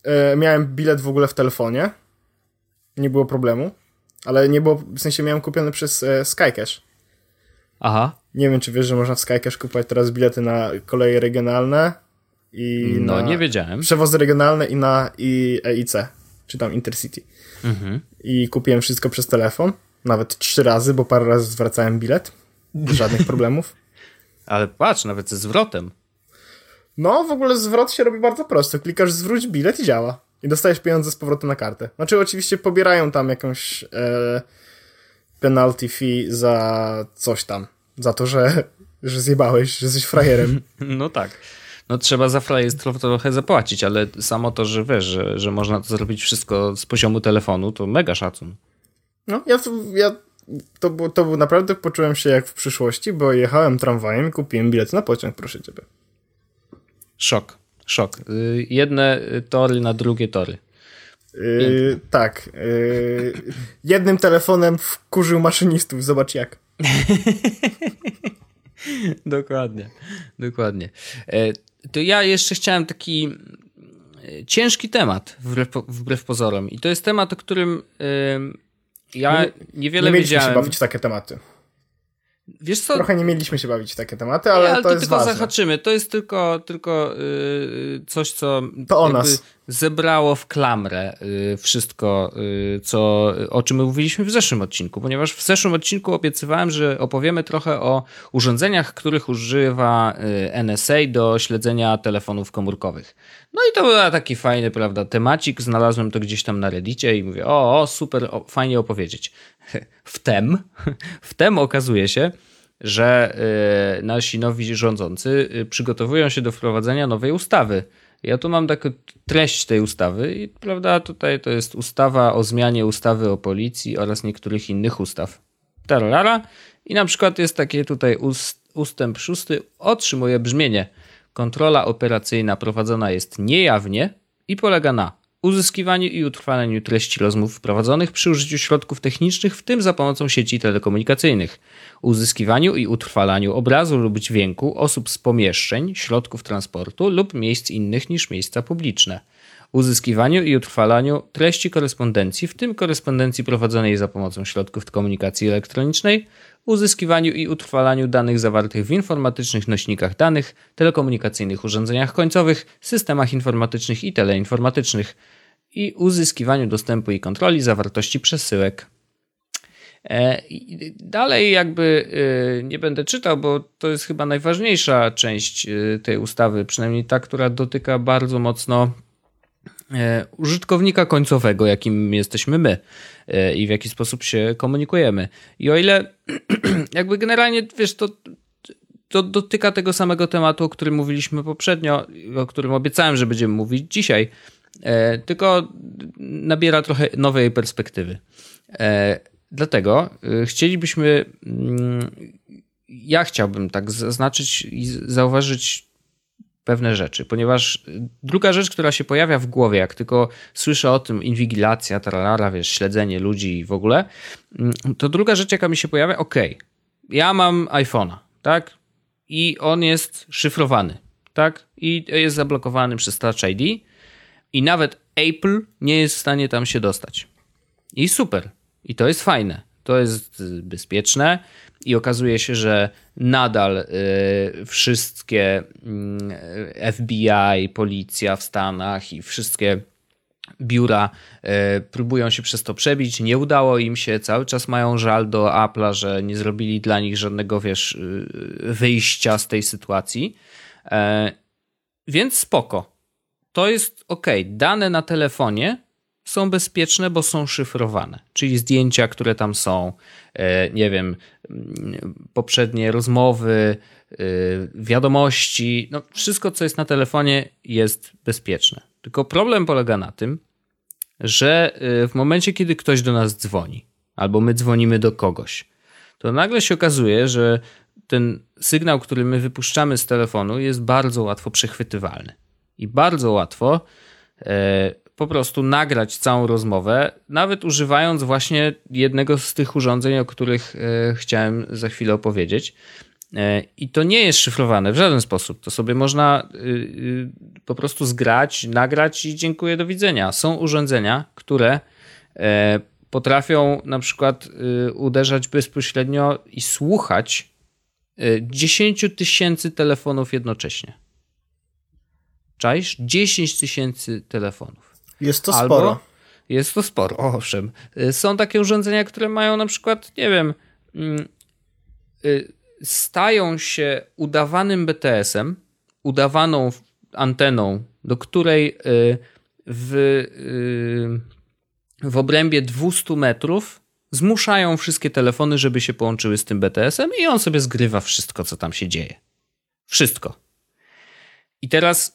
E, miałem bilet w ogóle w telefonie. Nie było problemu. Ale nie było, w sensie miałem kupiony przez e, Skycash. Aha, Nie wiem, czy wiesz, że można w Skycash kupować teraz bilety na koleje regionalne i no na nie wiedziałem. przewozy regionalne i na i EIC, czy tam Intercity. Mhm. I kupiłem wszystko przez telefon. Nawet trzy razy, bo parę razy zwracałem bilet. Żadnych [LAUGHS] problemów. Ale patrz, nawet ze zwrotem. No, w ogóle zwrot się robi bardzo prosto. Klikasz zwróć bilet i działa. I dostajesz pieniądze z powrotem na kartę. Znaczy, oczywiście pobierają tam jakąś e, penalty fee za coś tam. Za to, że, że zjebałeś, że jesteś frajerem. [LAUGHS] No tak. No trzeba za frajerstwo trochę zapłacić, ale samo to, że wiesz, że, że można to zrobić wszystko z poziomu telefonu, to mega szacun. No, ja, ja to, było, to był naprawdę, poczułem się jak w przyszłości, bo jechałem tramwajem i kupiłem bilet na pociąg, proszę ciebie. Szok, szok. Y, Jedne tory na drugie tory. Yy, tak. Yy, jednym telefonem wkurzył maszynistów, zobacz jak. [LAUGHS] Dokładnie, dokładnie. E, To ja jeszcze chciałem taki e, ciężki temat, wbrew, wbrew pozorom. I to jest temat, o którym em, ja Nie- niewiele nie wiedziałem. się bawić w takie tematy. Wiesz co? Trochę nie mieliśmy się bawić w takie tematy, ale, Nie, ale to, to, jest tylko ważne. zahaczymy. To jest tylko, tylko yy, coś, co To o nas. zebrało w klamrę yy, wszystko, yy, co, o czym mówiliśmy w zeszłym odcinku, ponieważ w zeszłym odcinku obiecywałem, że opowiemy trochę o urządzeniach, których używa yy, NSA do śledzenia telefonów komórkowych. No i to był taki fajny, prawda, temacik. Znalazłem to gdzieś tam na Reddicie i mówię, o, o super, o, fajnie opowiedzieć. [LAUGHS] Wtem, wtem okazuje się, że y, nasi nowi rządzący y, przygotowują się do wprowadzenia nowej ustawy. Ja tu mam taką treść tej ustawy i prawda, tutaj to jest ustawa o zmianie ustawy o policji oraz niektórych innych ustaw. Tarara. I na przykład jest takie tutaj ust, ustęp szósty otrzymuje brzmienie. Kontrola operacyjna prowadzona jest niejawnie i polega na uzyskiwaniu i utrwalaniu treści rozmów prowadzonych przy użyciu środków technicznych, w tym za pomocą sieci telekomunikacyjnych, uzyskiwaniu i utrwalaniu obrazu lub dźwięku osób z pomieszczeń, środków transportu lub miejsc innych niż miejsca publiczne, uzyskiwaniu i utrwalaniu treści korespondencji, w tym korespondencji prowadzonej za pomocą środków komunikacji elektronicznej, uzyskiwaniu i utrwalaniu danych zawartych w informatycznych nośnikach danych, telekomunikacyjnych urządzeniach końcowych, systemach informatycznych i teleinformatycznych i uzyskiwaniu dostępu i kontroli zawartości przesyłek. E, Dalej jakby e, nie będę czytał, bo to jest chyba najważniejsza część e, tej ustawy, przynajmniej ta, która dotyka bardzo mocno użytkownika końcowego, jakim jesteśmy my i w jaki sposób się komunikujemy. I o ile [CLEARS THROAT] jakby generalnie, wiesz, to, to dotyka tego samego tematu, o którym mówiliśmy poprzednio, o którym obiecałem, że będziemy mówić dzisiaj, tylko nabiera trochę nowej perspektywy. E, Dlatego e, chcielibyśmy, mm, ja chciałbym tak zaznaczyć i zauważyć pewne rzeczy, ponieważ druga rzecz, która się pojawia w głowie, jak tylko słyszę o tym inwigilacja, tarara, wiesz, śledzenie ludzi i w ogóle, mm, to druga rzecz, jaka mi się pojawia, ok, ja mam iPhone'a, tak? I on jest szyfrowany, tak? I jest zablokowany przez Touch ID i nawet Apple nie jest w stanie tam się dostać. I super. I to jest fajne. to jest bezpieczne i okazuje się, że nadal y, wszystkie y, FBI, policja w Stanach i wszystkie biura y, próbują się przez to przebić. Nie udało im się, cały czas mają żal do Apple'a, że nie zrobili dla nich żadnego, wiesz, wyjścia z tej sytuacji. E, więc spoko. To jest ok. Dane na telefonie są bezpieczne, bo są szyfrowane. Czyli zdjęcia, które tam są, e, nie wiem, poprzednie rozmowy, e, wiadomości, no wszystko, co jest na telefonie, jest bezpieczne. Tylko problem polega na tym, że e, w momencie, kiedy ktoś do nas dzwoni, albo my dzwonimy do kogoś, to nagle się okazuje, że ten sygnał, który my wypuszczamy z telefonu, jest bardzo łatwo przechwytywalny. I bardzo łatwo po prostu nagrać całą rozmowę, nawet używając właśnie jednego z tych urządzeń, o których e, chciałem za chwilę opowiedzieć. E, I to nie jest szyfrowane w żaden sposób. To sobie można po prostu zgrać, nagrać i dziękuję, do widzenia. Są urządzenia, które e, potrafią na przykład uderzać bezpośrednio i słuchać 10 tysięcy telefonów jednocześnie. Czaisz? 10 tysięcy telefonów. Jest to Albo sporo. Jest to sporo, owszem. Y, są takie urządzenia, które mają na przykład, nie wiem, mm, y, stają się udawanym BTS-em, udawaną anteną, do której y, w, w obrębie 200 metrów zmuszają wszystkie telefony, żeby się połączyły z tym BTS-em i on sobie zgrywa wszystko, co tam się dzieje. Wszystko. I teraz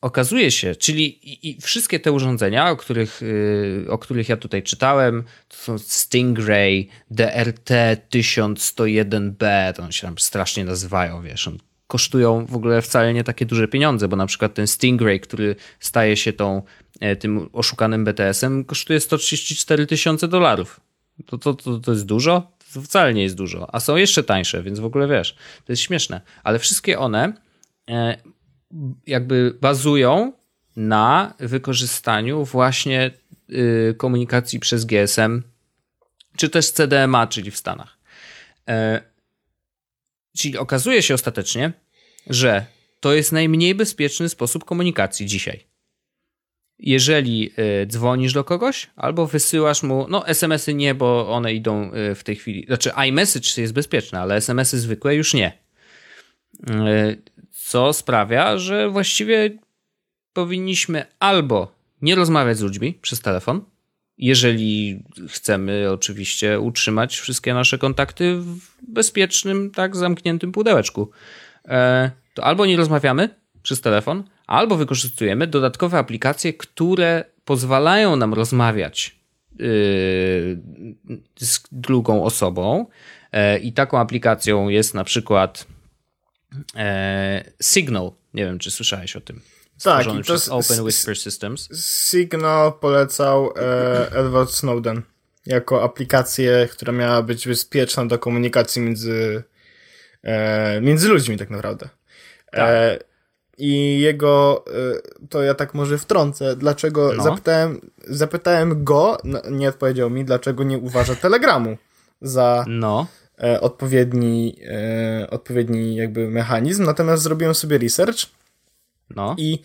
okazuje się, czyli i, i wszystkie te urządzenia, o których, yy, o których ja tutaj czytałem, to są Stingray, DRT-1101B, to one się tam strasznie nazywają, wiesz, on kosztują w ogóle wcale nie takie duże pieniądze, bo na przykład ten Stingray, który staje się tą, e, tym oszukanym BTS-em, kosztuje 134 tysiące dolarów. To, to, to, to jest dużo? To wcale nie jest dużo. A są jeszcze tańsze, więc w ogóle wiesz, to jest śmieszne. Ale wszystkie one e, jakby bazują na wykorzystaniu właśnie y, komunikacji przez GSM, czy też CDMA, czyli w Stanach. E, czyli okazuje się ostatecznie, że to jest najmniej bezpieczny sposób komunikacji dzisiaj. Jeżeli y, dzwonisz do kogoś, albo wysyłasz mu, no SMS-y nie, bo one idą y, w tej chwili, znaczy iMessage jest bezpieczne, ale SMS-y zwykłe już nie co sprawia, że właściwie powinniśmy albo nie rozmawiać z ludźmi przez telefon, jeżeli chcemy oczywiście utrzymać wszystkie nasze kontakty w bezpiecznym, tak zamkniętym pudełeczku, e, to albo nie rozmawiamy przez telefon, albo wykorzystujemy dodatkowe aplikacje, które pozwalają nam rozmawiać yy, z drugą osobą. E, I taką aplikacją jest na przykład e, Signal. Nie wiem, czy słyszałeś o tym. Tak, i przez Open Whisper Systems. Signal polecał e, Edward Snowden jako aplikację, która miała być bezpieczna do komunikacji między, e, między ludźmi tak naprawdę. E, tak. I jego, e, to ja tak może wtrącę, dlaczego no. zapytałem, zapytałem go, no, nie odpowiedział mi, dlaczego nie uważa Telegramu za no. E, odpowiedni, e, odpowiedni jakby mechanizm, natomiast zrobiłem sobie research no. i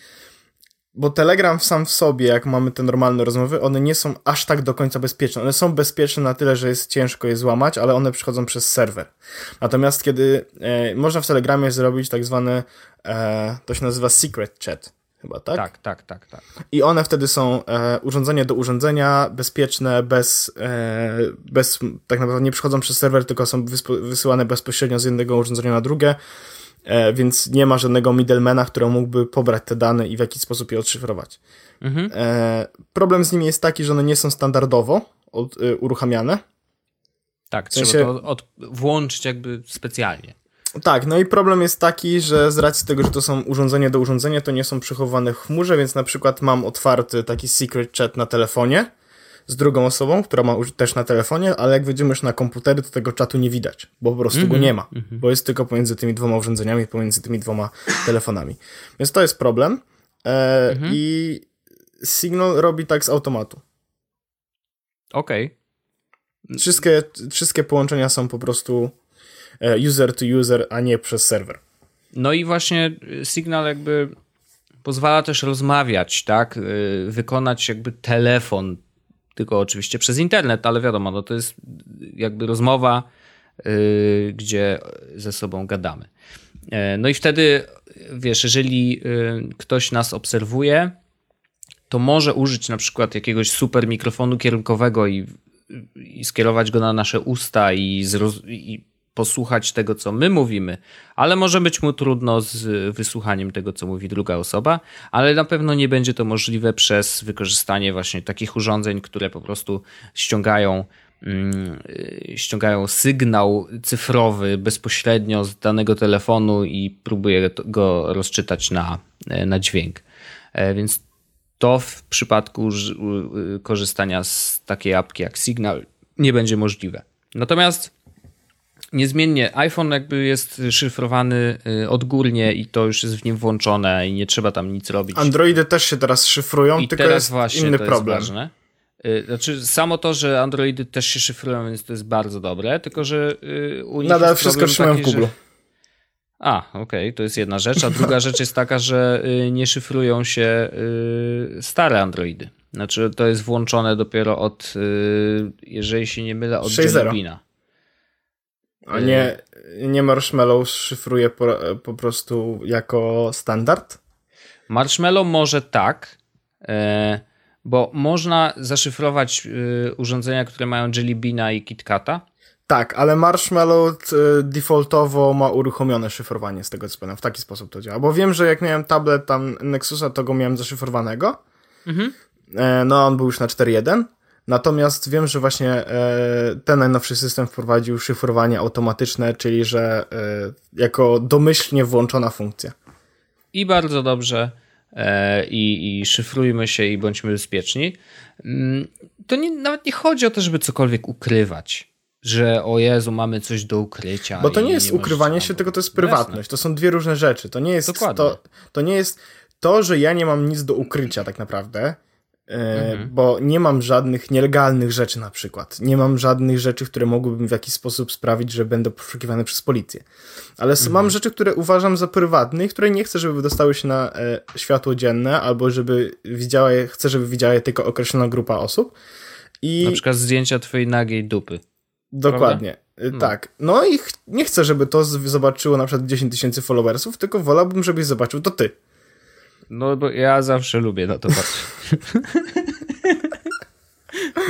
bo Telegram sam w sobie, jak mamy te normalne rozmowy, one nie są aż tak do końca bezpieczne. One są bezpieczne na tyle, że jest ciężko je złamać, ale one przychodzą przez serwer. Natomiast kiedy e, można w Telegramie zrobić tak zwane, e, to się nazywa secret chat chyba, tak? Tak, tak, tak, tak. I one wtedy są e, urządzenie do urządzenia, bezpieczne, bez, e, bez, tak naprawdę nie przychodzą przez serwer, tylko są wysyłane bezpośrednio z jednego urządzenia na drugie, e, więc nie ma żadnego middlemana, który mógłby pobrać te dane i w jakiś sposób je odszyfrować. Mhm. E, problem z nimi jest taki, że one nie są standardowo od, e, uruchamiane. Tak, w sensie... trzeba to od, włączyć jakby specjalnie. Tak, no i problem jest taki, że z racji tego, że to są urządzenia do urządzenia, to nie są przechowane w chmurze, więc na przykład mam otwarty taki secret chat na telefonie z drugą osobą, która ma też na telefonie, ale jak wejdziemy już na komputery, to tego czatu nie widać, bo po prostu mm -hmm, go mhm, nie ma, mm -hmm. bo jest tylko pomiędzy tymi dwoma urządzeniami, pomiędzy tymi dwoma telefonami. Więc to jest problem e, mm -hmm. i Signal robi tak z automatu. Okej. Okay. Wszystkie, wszystkie połączenia są po prostu user to user, a nie przez serwer. No i właśnie Signal jakby pozwala też rozmawiać, tak? Y, wykonać jakby telefon, tylko oczywiście przez internet, ale wiadomo, no to jest jakby rozmowa, gdzie ze sobą gadamy. No i wtedy, wiesz, jeżeli ktoś nas obserwuje, to może użyć na przykład jakiegoś super mikrofonu kierunkowego i, i skierować go na nasze usta i, i posłuchać tego, co my mówimy, ale może być mu trudno z wysłuchaniem tego, co mówi druga osoba, ale na pewno nie będzie to możliwe przez wykorzystanie właśnie takich urządzeń, które po prostu ściągają mm, ściągają sygnał cyfrowy bezpośrednio z danego telefonu i próbuje go rozczytać na, na dźwięk. E, więc to w przypadku korzystania z takiej apki jak Signal nie będzie możliwe. Natomiast niezmiennie iPhone jakby jest szyfrowany y, odgórnie i to już jest w nim włączone i nie trzeba tam nic robić. Androidy też się teraz szyfrują, I tylko teraz jest właśnie inny to problem. Jest ważne. Y, znaczy, samo to, że Androidy też się szyfrują, więc to jest bardzo dobre, tylko że y, u nich Nadal wszystko trzymają w Google. Że... A, okej, okay, to jest jedna rzecz. A druga rzecz jest taka, że nie szyfrują się stare Androidy. Znaczy, to jest włączone dopiero od, jeżeli się nie mylę, od Jelly a nie, nie Marshmallow szyfruje po, po prostu jako standard? Marshmallow może tak, e, bo można zaszyfrować e, urządzenia, które mają Jelly Beana i KitKata. Tak, ale Marshmallow e, defaultowo ma uruchomione szyfrowanie z tego co pamiętam. W taki sposób to działa. Bo wiem, że jak miałem tablet tam Nexusa, to go miałem zaszyfrowanego. Mhm. No, on był już na 4.1. Natomiast wiem, że właśnie e, ten najnowszy system wprowadził szyfrowanie automatyczne, czyli że e, jako domyślnie włączona funkcja. I bardzo dobrze. E, I, I szyfrujmy się i bądźmy bezpieczni. Mm, to nie, nawet nie chodzi o to, żeby cokolwiek ukrywać że o Jezu, mamy coś do ukrycia. Bo to nie jest nie ukrywanie się, tylko to jest prywatność. Jasne. To są dwie różne rzeczy. To nie jest to, to nie jest to, że ja nie mam nic do ukrycia tak naprawdę. E, mhm. Bo nie mam żadnych nielegalnych rzeczy na przykład. Nie mam żadnych rzeczy, które mogłyby w jakiś sposób sprawić, że będę poszukiwany przez policję. Ale mhm. mam rzeczy, które uważam za prywatne i które nie chcę, żeby wydostały się na e, światło dzienne, albo żeby widziała je, chcę, żeby widziała je tylko określona grupa osób. I... Na przykład zdjęcia twojej nagiej dupy. Dokładnie. E, no. Tak. No i ch nie chcę, żeby to zobaczyło na przykład 10 tysięcy followersów, tylko wolałbym, żebyś zobaczył to ty. No bo ja zawsze lubię na to patrzeć. [LAUGHS]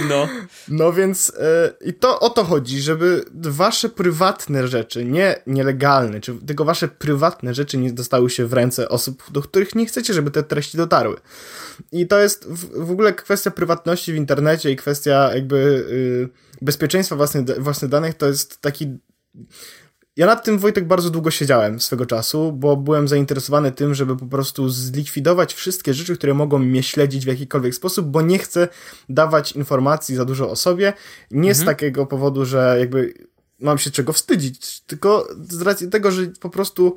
No. No więc yy, i to o to chodzi, żeby wasze prywatne rzeczy, nie nielegalne, czy tylko wasze prywatne rzeczy nie dostały się w ręce osób, do których nie chcecie, żeby te treści dotarły. I to jest w, w ogóle kwestia prywatności w internecie i kwestia jakby yy, bezpieczeństwa własnych, własnych danych to jest taki ja nad tym, Wojtek, bardzo długo siedziałem swego czasu, bo byłem zainteresowany tym, żeby po prostu zlikwidować wszystkie rzeczy, które mogą mnie śledzić w jakikolwiek sposób, bo nie chcę dawać informacji za dużo o sobie. Nie mhm. z takiego powodu, że jakby mam się czego wstydzić, tylko z racji tego, że po prostu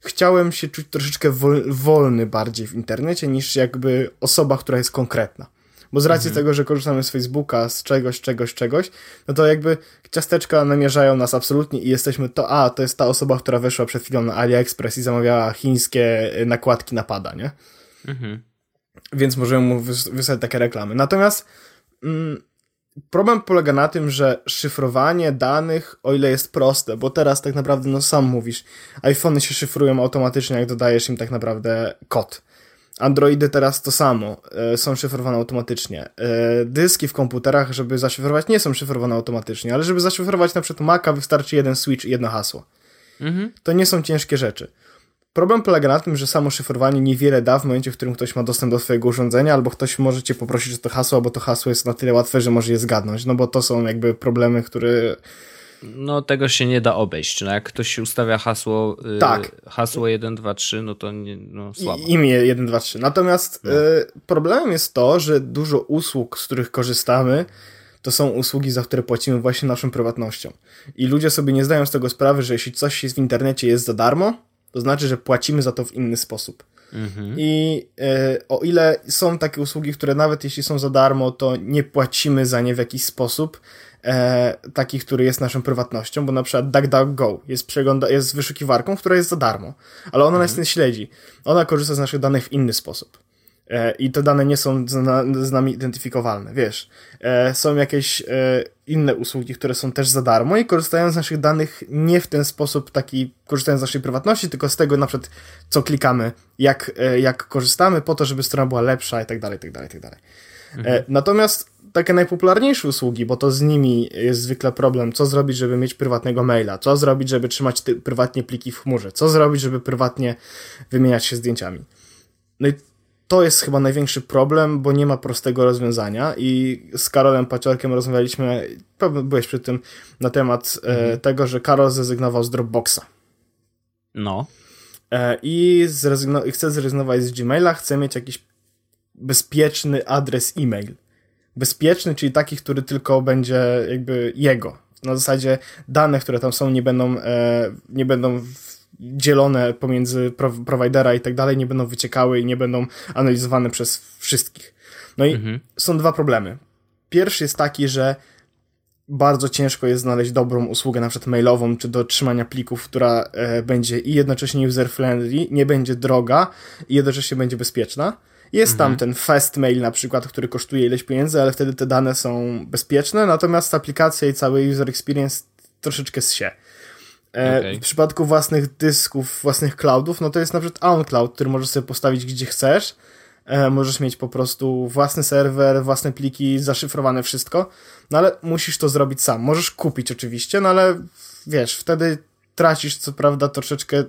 chciałem się czuć troszeczkę wol wolny bardziej w internecie niż jakby osoba, która jest konkretna. Bo z racji mhm. tego, że korzystamy z Facebooka, z czegoś, czegoś, czegoś, no to jakby ciasteczka namierzają nas absolutnie i jesteśmy to, a, to jest ta osoba, która weszła przed chwilą na AliExpress i zamawiała chińskie y, nakładki napada, nie? Mhm. Więc możemy mu wys wysłać takie reklamy. Natomiast mm, problem polega na tym, że szyfrowanie danych, o ile jest proste, bo teraz tak naprawdę, no sam mówisz, iPhony się szyfrują automatycznie, jak dodajesz im tak naprawdę kod. Androidy teraz to samo, e, są szyfrowane automatycznie. E, dyski w komputerach, żeby zaszyfrować, nie są szyfrowane automatycznie, ale żeby zaszyfrować na przykład Maca wystarczy jeden switch i jedno hasło. Mhm. To nie są ciężkie rzeczy. Problem polega na tym, że samo szyfrowanie niewiele da w momencie, w którym ktoś ma dostęp do swojego urządzenia, albo ktoś może cię poprosić o to hasło, bo to hasło jest na tyle łatwe, że może je zgadnąć, no bo to są jakby problemy, które no tego się nie da obejść. No, jak ktoś ustawia hasło, y, tak. hasło 1, 2, 3, no to nie, no, słabo. I, imię 1, 2, 3. Natomiast no. y, problemem jest to, że dużo usług, z których korzystamy, to są usługi, za które płacimy właśnie naszą prywatnością. I ludzie sobie nie zdają z tego sprawy, że jeśli coś jest w internecie jest za darmo, to znaczy, że płacimy za to w inny sposób. Mhm. I y, o ile są takie usługi, które nawet jeśli są za darmo, to nie płacimy za nie w jakiś sposób, e, taki, który jest naszą prywatnością, bo na przykład DuckDuckGo jest, przegląda, jest wyszukiwarką, która jest za darmo, ale ona mhm. nas nie śledzi. Ona korzysta z naszych danych w inny sposób. E, I te dane nie są z, nami identyfikowalne, wiesz. E, są jakieś e, inne usługi, które są też za darmo i korzystają z naszych danych nie w ten sposób taki, korzystają z naszej prywatności, tylko z tego na przykład, co klikamy, jak, jak korzystamy, po to, żeby strona była lepsza i tak dalej, i tak dalej, i tak dalej. Mhm. Natomiast takie najpopularniejsze usługi, bo to z nimi jest zwykle problem, co zrobić, żeby mieć prywatnego maila, co zrobić, żeby trzymać prywatnie pliki w chmurze, co zrobić, żeby prywatnie wymieniać się zdjęciami. No i to jest chyba największy problem, bo nie ma prostego rozwiązania i z Karolem Paciorkiem rozmawialiśmy, pewnie byłeś przy tym, na temat e, mhm. tego, że Karol zrezygnował z Dropboxa. No. E, I zrezygno- chce zrezygnować z Gmaila, chce mieć jakiś bezpieczny adres e-mail. Bezpieczny, czyli taki, który tylko będzie jakby jego. Na zasadzie dane, które tam są, nie będą, e, nie będą dzielone pomiędzy providera i tak dalej, nie będą wyciekały i nie będą analizowane przez wszystkich. No i mhm. są dwa problemy. Pierwszy jest taki, że bardzo ciężko jest znaleźć dobrą usługę, na przykład mailową, czy do trzymania plików, która e, będzie i jednocześnie user-friendly, nie będzie droga i jednocześnie będzie bezpieczna. Jest mhm. tam ten fast mail na przykład, który kosztuje ileś pieniędzy, ale wtedy te dane są bezpieczne, natomiast aplikacja i cały user experience troszeczkę się. E, okay. W przypadku własnych dysków, własnych cloudów, no to jest na przykład OnCloud, który możesz sobie postawić gdzie chcesz. E, możesz mieć po prostu własny serwer, własne pliki, zaszyfrowane wszystko, no ale musisz to zrobić sam. Możesz kupić oczywiście, no ale wiesz, wtedy tracisz co prawda troszeczkę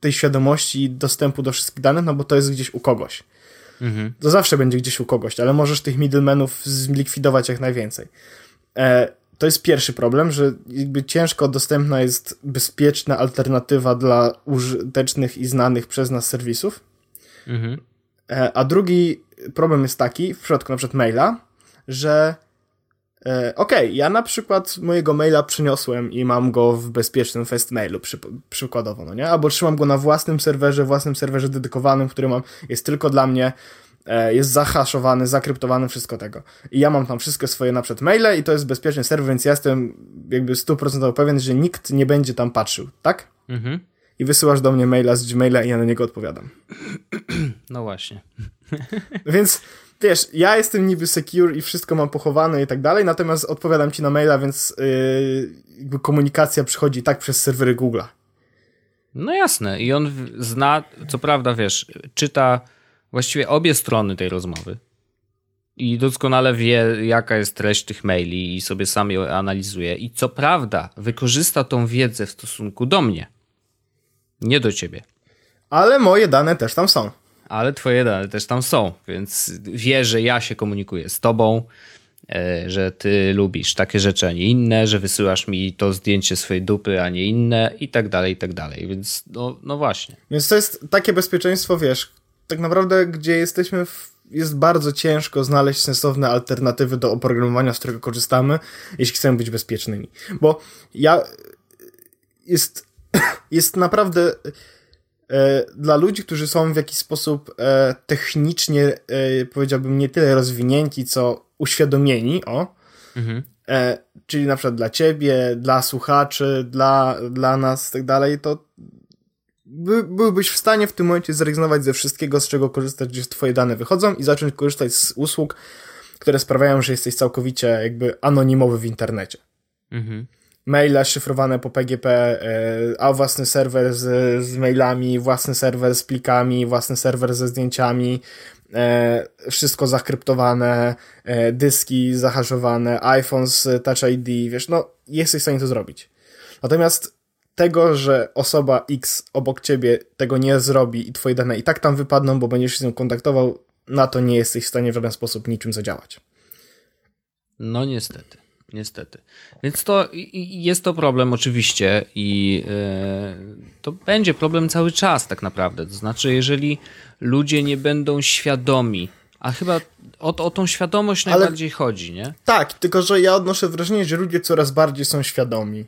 tej świadomości i dostępu do wszystkich danych, no bo to jest gdzieś u kogoś. Mhm. To zawsze będzie gdzieś u kogoś, ale możesz tych middlemenów zlikwidować jak najwięcej. E, to jest pierwszy problem, że jakby ciężko dostępna jest bezpieczna alternatywa dla użytecznych i znanych przez nas serwisów. Mhm. E, a drugi problem jest taki, w przypadku na przykład maila, że okej, okay, ja na przykład mojego maila przyniosłem i mam go w bezpiecznym festmailu przy, przykładowo, no nie? Albo trzymam go na własnym serwerze, własnym serwerze dedykowanym, który mam, jest tylko dla mnie, E, jest zahaszowany, zakryptowany, wszystko tego. I ja mam tam wszystkie swoje na przykład maile i to jest bezpieczny serwer, więc ja jestem jakby 100% pewien, że nikt nie będzie tam patrzył, tak? Mhm. I wysyłasz do mnie maila z Gmaila i ja na niego odpowiadam. No właśnie. więc wiesz, ja jestem niby secure i wszystko mam pochowane i tak dalej, natomiast odpowiadam ci na maila, więc yy, komunikacja przychodzi tak przez serwery Google'a. No jasne. I on zna, co prawda, wiesz, czyta właściwie obie strony tej rozmowy i doskonale wie, jaka jest treść tych maili i sobie sam ją analizuje. I co prawda, wykorzysta tą wiedzę w stosunku do mnie, nie do ciebie. Ale moje dane też tam są. Ale twoje dane też tam są, więc wie, że ja się komunikuję z tobą, e, że ty lubisz takie rzeczy, a nie inne, że wysyłasz mi to zdjęcie swojej dupy, a nie inne i tak dalej, i tak dalej. Więc no, no właśnie. Więc to jest takie bezpieczeństwo, wiesz, tak naprawdę, gdzie jesteśmy, w, jest bardzo ciężko znaleźć sensowne alternatywy do oprogramowania, z którego korzystamy, jeśli chcemy być bezpiecznymi. Bo ja. Jest, [COUGHS] jest naprawdę. E, dla ludzi, którzy są w jakiś sposób e, technicznie, e, powiedziałbym, nie tyle rozwinięci, co uświadomieni, o, mhm. Czyli na przykład dla ciebie, dla słuchaczy, dla, dla nas i tak dalej, to by, byłbyś w stanie w tym momencie zrezygnować ze wszystkiego, z czego korzystasz, gdzie twoje dane wychodzą i zacząć korzystać z usług, które sprawiają, że jesteś całkowicie jakby anonimowy w internecie. Mhm. Maile szyfrowane po PGP, e, a własny serwer z, z mailami, własny serwer z plikami, własny serwer ze zdjęciami, e, wszystko zakryptowane, e, dyski zahaszowane, iPhone z Touch ID, wiesz, no jesteś w stanie to zrobić. Natomiast tego, że osoba X obok ciebie tego nie zrobi i twoje dane i tak tam wypadną, bo będziesz się z nią kontaktował, na to nie jesteś w stanie w żaden sposób niczym zadziałać. No niestety. Niestety. Więc to jest to problem oczywiście i yy, to będzie problem cały czas tak naprawdę. To znaczy, jeżeli ludzie nie będą świadomi, a chyba o, o tą świadomość Ale najbardziej chodzi, nie? Tak, tylko że ja odnoszę wrażenie, że ludzie coraz bardziej są świadomi.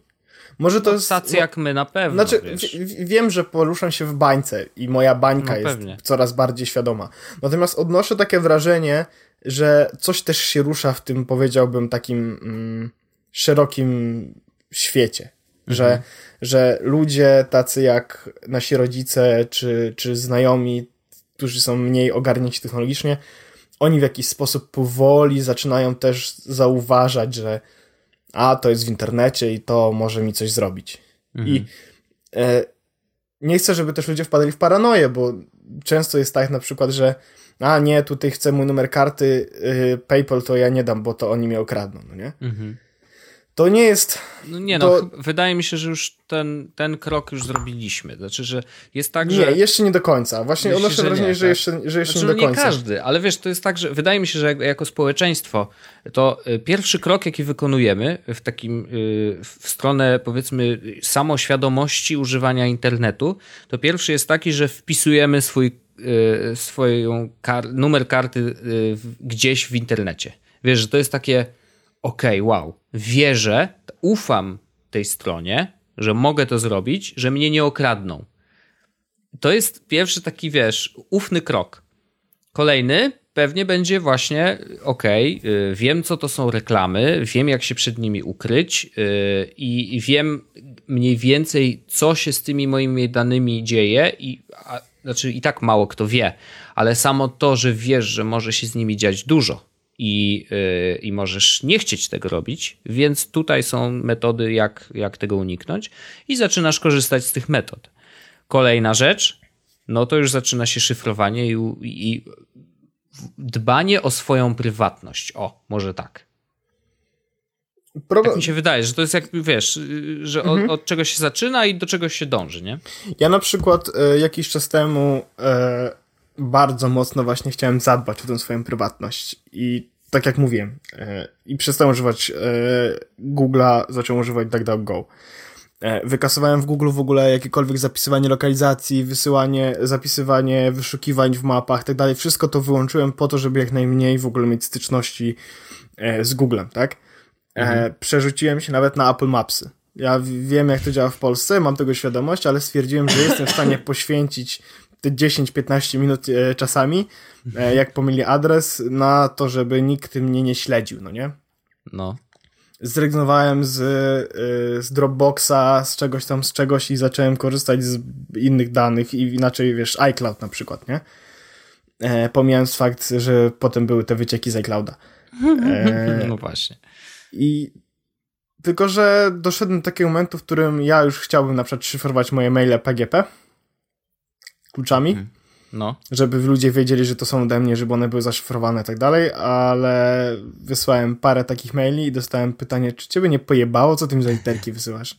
Może to no, jest. Tacy no, jak my na pewno. Znaczy, wiem, że poruszam się w bańce i moja bańka no, jest coraz bardziej świadoma. Natomiast odnoszę takie wrażenie, że coś też się rusza w tym, powiedziałbym, takim mm, szerokim świecie. Mhm. Że, że ludzie tacy jak nasi rodzice czy, czy znajomi, którzy są mniej ogarnięci technologicznie, oni w jakiś sposób powoli zaczynają też zauważać, że a to jest w internecie i to może mi coś zrobić. Mhm. I e, nie chcę, żeby też ludzie wpadli w paranoję, bo często jest tak na przykład, że a nie, tutaj chcę mój numer karty y, PayPal, to ja nie dam, bo to oni mnie okradną, no nie? Mhm. To nie jest. No nie, no, to... no, wydaje mi się, że już ten, ten krok już zrobiliśmy. Znaczy, że jest tak, nie, że. Nie, jeszcze nie do końca. Właśnie odnoszę wrażenie, nie, że, tak? jeszcze, że jeszcze znaczy, nie do końca. Nie każdy, ale wiesz, to jest tak, że wydaje mi się, że jako społeczeństwo, to y, pierwszy krok, jaki wykonujemy w takim, y, w stronę powiedzmy samoświadomości używania internetu, to pierwszy jest taki, że wpisujemy swój, y, swoją kar numer karty gdzieś w internecie. Wiesz, że to jest takie okej, okay, wow, wierzę, ufam tej stronie, że mogę to zrobić, że mnie nie okradną. To jest pierwszy taki, wiesz, ufny krok. Kolejny pewnie będzie właśnie, okej, okay, wiem co to są reklamy, wiem jak się przed nimi ukryć yy, i wiem mniej więcej co się z tymi moimi danymi dzieje i a, znaczy i tak mało kto wie, ale samo to, że wiesz, że może się z nimi dziać dużo, i, yy, i możesz nie chcieć tego robić, więc tutaj są metody, jak, jak tego uniknąć, i zaczynasz korzystać z tych metod. Kolejna rzecz, no to już zaczyna się szyfrowanie i, i dbanie o swoją prywatność. O, może tak. Pro... Tak mi się wydaje, że to jest jak, wiesz, że mhm. od, od czegoś się zaczyna i do czegoś się dąży, nie? Ja na przykład y, jakiś czas temu y, bardzo mocno właśnie chciałem zadbać o tę swoją prywatność i tak jak mówiłem, e, i przestałem używać e, Google'a, zacząłem używać DuckDuckGo. E, wykasowałem w Google w ogóle jakiekolwiek zapisywanie lokalizacji, wysyłanie, zapisywanie wyszukiwań w mapach, tak dalej. Wszystko to wyłączyłem po to, żeby jak najmniej w ogóle mieć styczności z Googlem, tak? Mhm. Przerzuciłem się nawet na Apple Mapsy. Ja wiem, jak to działa w Polsce, mam tego świadomość, ale stwierdziłem, że jestem w stanie [LAUGHS] poświęcić te 10-15 minut e, czasami, e, jak pomyli adres, na to, żeby nikt mnie nie śledził, no nie? No. Zrezygnowałem z, e, z Dropboxa, z czegoś tam, z czegoś i zacząłem korzystać z innych danych i inaczej, wiesz, iCloud na przykład, nie? E, pomijając fakt, że potem były te wycieki z iClouda. [LAUGHS] E, no właśnie. I tylko, że doszedłem do takiego momentu, w którym ja już chciałbym na przykład szyfrować moje maile PGP, kluczami. Mhm. No. Żeby ludzie wiedzieli, że to są ode mnie, żeby one były zaszyfrowane i tak dalej, ale wysłałem parę takich maili i dostałem pytanie, czy ciebie nie pojebało, co tym za literki wysyłasz?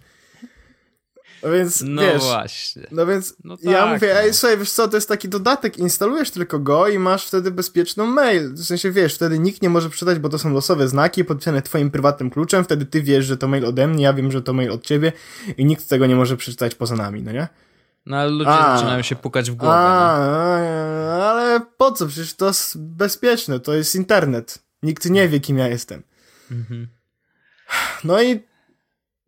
No więc, no wiesz, właśnie. No więc no tak, ja mówię, no. ej, słuchaj, wiesz co, to jest taki dodatek, instalujesz tylko go i masz wtedy bezpieczną mail. W sensie, wiesz, wtedy nikt nie może przeczytać, bo to są losowe znaki podpisane twoim prywatnym kluczem, wtedy ty wiesz, że to mail ode mnie, ja wiem, że to mail od ciebie i nikt tego nie może przeczytać poza nami, no nie? No ale ludzie a, zaczynają się pukać w głowę. A, no. ale po co? Przecież to jest bezpieczne, to jest internet. Nikt nie wie, kim ja jestem. Mhm. No i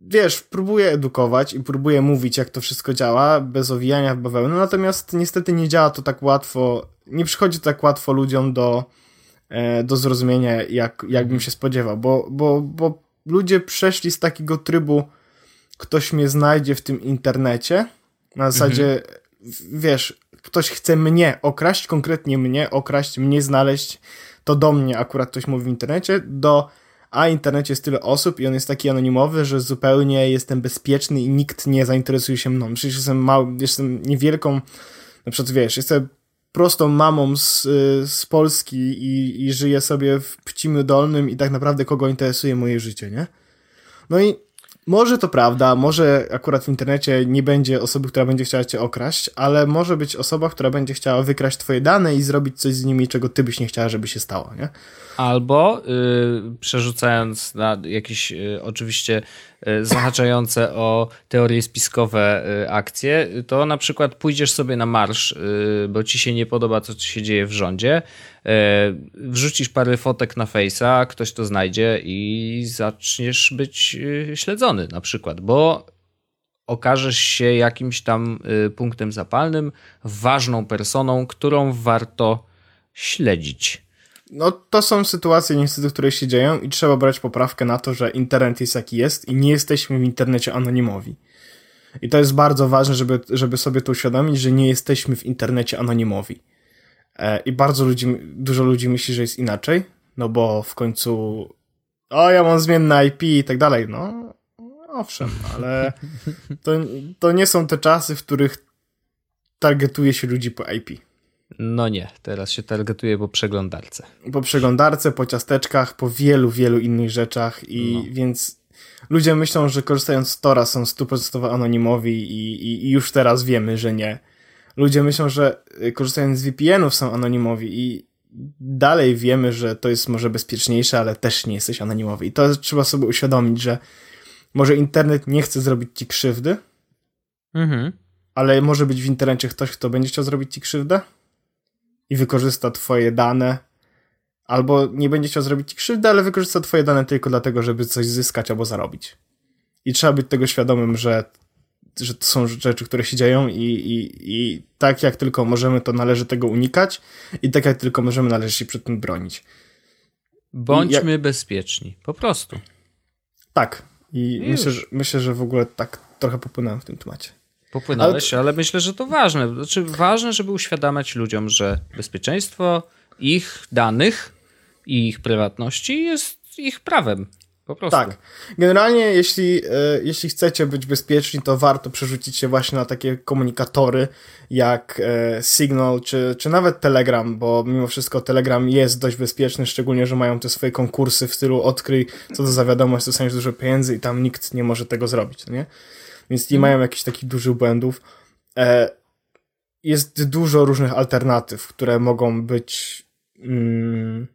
wiesz, próbuję edukować i próbuję mówić, jak to wszystko działa, bez owijania w bawełnę, natomiast niestety nie działa to tak łatwo, nie przychodzi tak łatwo ludziom do, e, do zrozumienia, jak, jakbym się spodziewał, bo, bo, bo ludzie przeszli z takiego trybu, ktoś mnie znajdzie w tym internecie, na zasadzie, mhm. wiesz, ktoś chce mnie okraść, konkretnie mnie okraść, mnie znaleźć, to do mnie akurat ktoś mówi w internecie, do a internecie jest tyle osób i on jest taki anonimowy, że zupełnie jestem bezpieczny i nikt nie zainteresuje się mną. Przecież jestem mały, jestem niewielką, na przykład wiesz, jestem prostą mamą z, z Polski i, i żyję sobie w Pcimiu Dolnym i tak naprawdę kogo interesuje moje życie, nie? No i może to prawda, może akurat w internecie nie będzie osoby, która będzie chciała cię okraść, ale może być osoba, która będzie chciała wykraść twoje dane i zrobić coś z nimi, czego ty byś nie chciała, żeby się stało, nie? Albo y, przerzucając na jakieś y, oczywiście zahaczające o teorie spiskowe y, akcje, to na przykład pójdziesz sobie na marsz, y, bo ci się nie podoba, co się dzieje w rządzie, wrzucisz parę fotek na Face'a, ktoś to znajdzie i zaczniesz być śledzony na przykład, bo okażesz się jakimś tam punktem zapalnym, ważną personą, którą warto śledzić. No to są sytuacje niestety, które się dzieją i trzeba brać poprawkę na to, że internet jest jaki jest i nie jesteśmy w internecie anonimowi. I to jest bardzo ważne, żeby, żeby sobie to uświadomić, że nie jesteśmy w internecie anonimowi. E, I bardzo ludzi, dużo ludzi myśli, że jest inaczej, no bo w końcu o, ja mam zmienne IP i tak dalej. No, owszem, ale to, to nie są te czasy, w których targetuje się ludzi po IP. No nie, teraz się targetuje po przeglądarce. Po przeglądarce, po ciasteczkach, po wielu, wielu innych rzeczach i no. więc ludzie myślą, że korzystając z Tora są stuprocentowo anonimowi i, i, i, już teraz wiemy, że nie. Ludzie myślą, że korzystając z VPN-ów są anonimowi i dalej wiemy, że to jest może bezpieczniejsze, ale też nie jesteś anonimowy. I to trzeba sobie uświadomić, że może internet nie chce zrobić ci krzywdy, mhm. ale może być w internecie ktoś, kto będzie chciał zrobić ci krzywdę i wykorzysta twoje dane, albo nie będzie chciał zrobić krzywdy, ale wykorzysta twoje dane tylko dlatego, żeby coś zyskać albo zarobić. I trzeba być tego świadomym, że, że to są rzeczy, które się dzieją i, i, i tak jak tylko możemy, to należy tego unikać i tak jak tylko możemy, należy się przed tym bronić. Bądźmy jak... bezpieczni, po prostu. Tak. I, I myślę, że, myślę, że w ogóle tak trochę popłynąłem w tym temacie. Popłynąłeś, ale... ale myślę, że to ważne. Znaczy, ważne, żeby uświadamiać ludziom, że bezpieczeństwo ich danych i ich prywatności jest ich prawem. Po prostu. Tak. Generalnie, jeśli, e, jeśli chcecie być bezpieczni, to warto przerzucić się właśnie na takie komunikatory jak e, Signal czy, czy nawet Telegram, bo mimo wszystko Telegram jest dość bezpieczny, szczególnie, że mają te swoje konkursy w stylu odkryj, co to za wiadomość, dostaniesz dużo pieniędzy i tam nikt nie może tego zrobić, nie? Więc nie mają jakichś takich dużych błędów. E, jest dużo różnych alternatyw, które mogą być mm,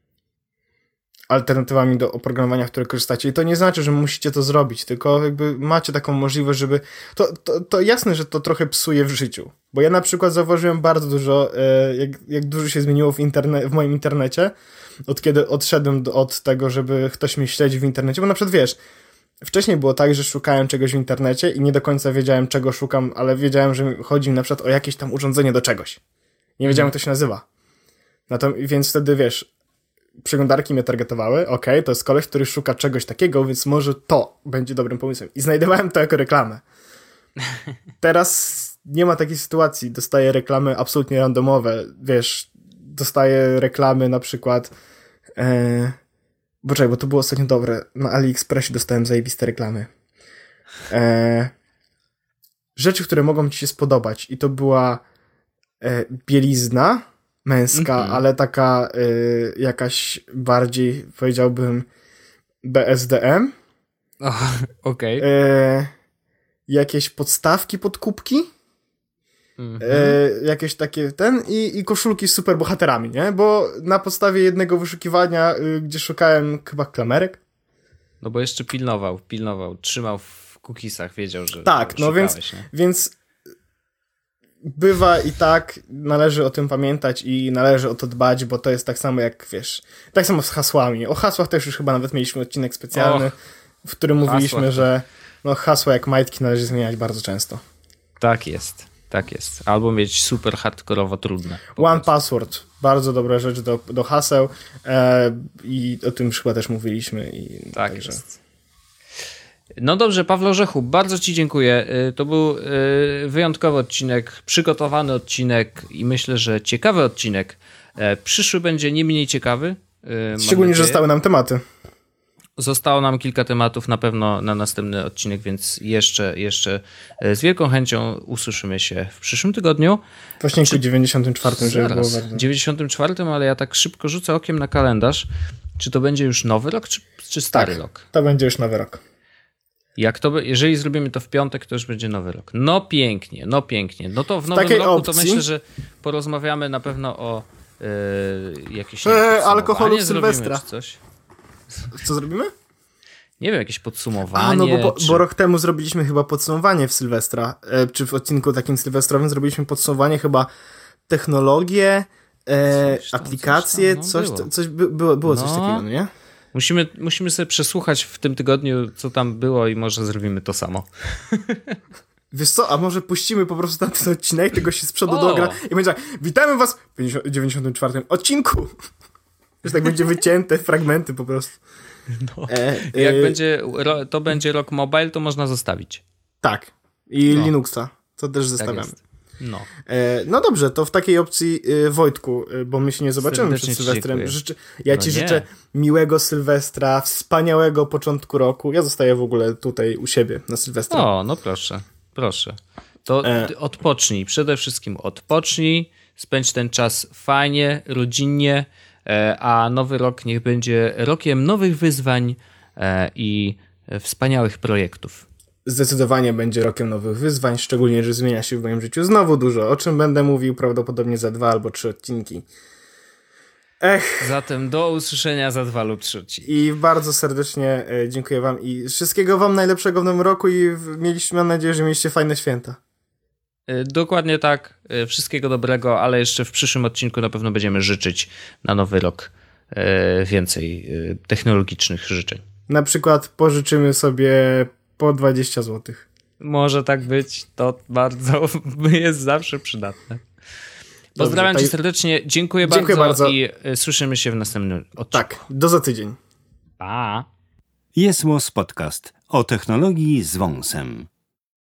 alternatywami do oprogramowania, które korzystacie. I to nie znaczy, że musicie to zrobić, tylko jakby macie taką możliwość, żeby. To, to, to jasne, że to trochę psuje w życiu. Bo ja na przykład zauważyłem bardzo dużo, e, jak, jak dużo się zmieniło w, interne w moim internecie, od kiedy odszedłem od tego, żeby ktoś mnie śledził w internecie. Bo na przykład wiesz, Wcześniej było tak, że szukałem czegoś w internecie i nie do końca wiedziałem, czego szukam, ale wiedziałem, że chodzi mi na przykład o jakieś tam urządzenie do czegoś. Nie wiedziałem, jak to się nazywa. No to, więc wtedy wiesz, przeglądarki mnie targetowały, ok, to jest koleś, który szuka czegoś takiego, więc może to będzie dobrym pomysłem. I znajdowałem to jako reklamę. [LAUGHS] Teraz nie ma takiej sytuacji. Dostaję reklamy absolutnie randomowe. Wiesz, dostaję reklamy na przykład. E, bo czekaj, bo to było ostatnio dobre. Na AliExpressie dostałem zajebiste reklamy. E, rzeczy, które mogą ci się spodobać. I to była e, bielizna męska, mm -hmm. ale taka y, jakaś bardziej, powiedziałbym, BSDM. [LAUGHS] Okej. Okay. E, jakieś podstawki pod kubki. Mm -hmm. e, jakieś takie ten i, i koszulki z superbohaterami, nie? Bo na podstawie jednego wyszukiwania, y, gdzie szukałem chyba klamerek. No bo jeszcze pilnował, pilnował, trzymał w cookiesach, wiedział, że. Tak, no więc, więc bywa i tak, należy o tym pamiętać i należy o to dbać, bo to jest tak samo jak, wiesz, tak samo z hasłami. O hasłach też już chyba nawet mieliśmy odcinek specjalny, Och, w którym mówiliśmy, że no, hasła jak majtki należy zmieniać bardzo często. Tak jest, tak jest. Albo mieć super hardkorowo trudne. One Password, bardzo dobra rzecz do, do haseł e, i o tym chyba też mówiliśmy. I, tak także... jest. No dobrze, Pawlo Rzechu, bardzo Ci dziękuję. Y, to był y, wyjątkowy odcinek, przygotowany odcinek i myślę, że ciekawy odcinek. E, przyszły będzie nie mniej ciekawy. Szczególnie, że zostały nam tematy. Zostało nam kilka tematów na pewno na następny odcinek, więc jeszcze, jeszcze e, z wielką chęcią usłyszymy się w przyszłym tygodniu. Właśnie w 94, żeby było bardzo. 94, ale ja tak szybko rzucę okiem na kalendarz. Czy to będzie już nowy rok, czy, czy stary tak, rok? To będzie już nowy rok. Jak to, jeżeli zrobimy to w piątek, to już będzie nowy rok. No pięknie, no pięknie. No to w nowym roku opcji? to myślę, że porozmawiamy na pewno o yy, jakieś e, alkoholu w Sylwestra. coś. Co zrobimy? Nie wiem, jakieś podsumowanie. A, no bo, czy... bo rok temu zrobiliśmy chyba podsumowanie w Sylwestra, e, czy w odcinku takim sylwestrowym zrobiliśmy podsumowanie chyba technologie, e, coś tam, aplikacje, coś, tam, no, coś, coś było, było no. coś takiego, no nie? Musimy, musimy sobie przesłuchać w tym tygodniu, co tam było i może zrobimy to samo. [LAUGHS] Wiesz co, a może puścimy po prostu ten odcinek, tego się z przodu dogra i będzie tak, witamy was w 94 odcinku. Że tak będzie wycięte fragmenty po prostu. No. E, Jak e... będzie, to będzie rok mobile, to można zostawić. Tak. I no. Linuxa. To też tak zostawiamy. Tak no. E, no dobrze, to w takiej opcji y, Wojtku, y, bo my się nie zobaczymy Serdecznie przed Sylwestrem. Życzę, ja no ci nie. życzę miłego Sylwestra, wspaniałego początku roku. Ja zostaję w ogóle tutaj u siebie na Sylwestra. O, no proszę, proszę. To e... odpocznij, przede wszystkim odpocznij, spędź ten czas fajnie, rodzinnie, e, a nowy rok niech będzie rokiem nowych wyzwań e, i wspaniałych projektów zdecydowanie będzie rokiem nowych wyzwań, szczególnie, że zmienia się w moim życiu znowu dużo, o czym będę mówił prawdopodobnie za dwa albo trzy odcinki. Ech. Zatem do usłyszenia za dwa lub trzy odcinki. I bardzo serdecznie e, dziękuję wam i wszystkiego wam najlepszego w nowym roku i mieliśmy, mam nadzieję, że mieliście fajne święta. E, dokładnie tak. E, wszystkiego dobrego, ale jeszcze w przyszłym odcinku na pewno będziemy życzyć na nowy rok więcej technologicznych życzeń. Na przykład pożyczymy sobie po 20 zł. Może tak być, to bardzo [LAUGHS] jest zawsze przydatne. Pozdrawiam Dobrze, cię serdecznie, dziękuję, dziękuję bardzo, bardzo, i słyszymy się w następnym odcinku. Tak, do za tydzień. Pa! Jest Podcast o technologii z wąsem.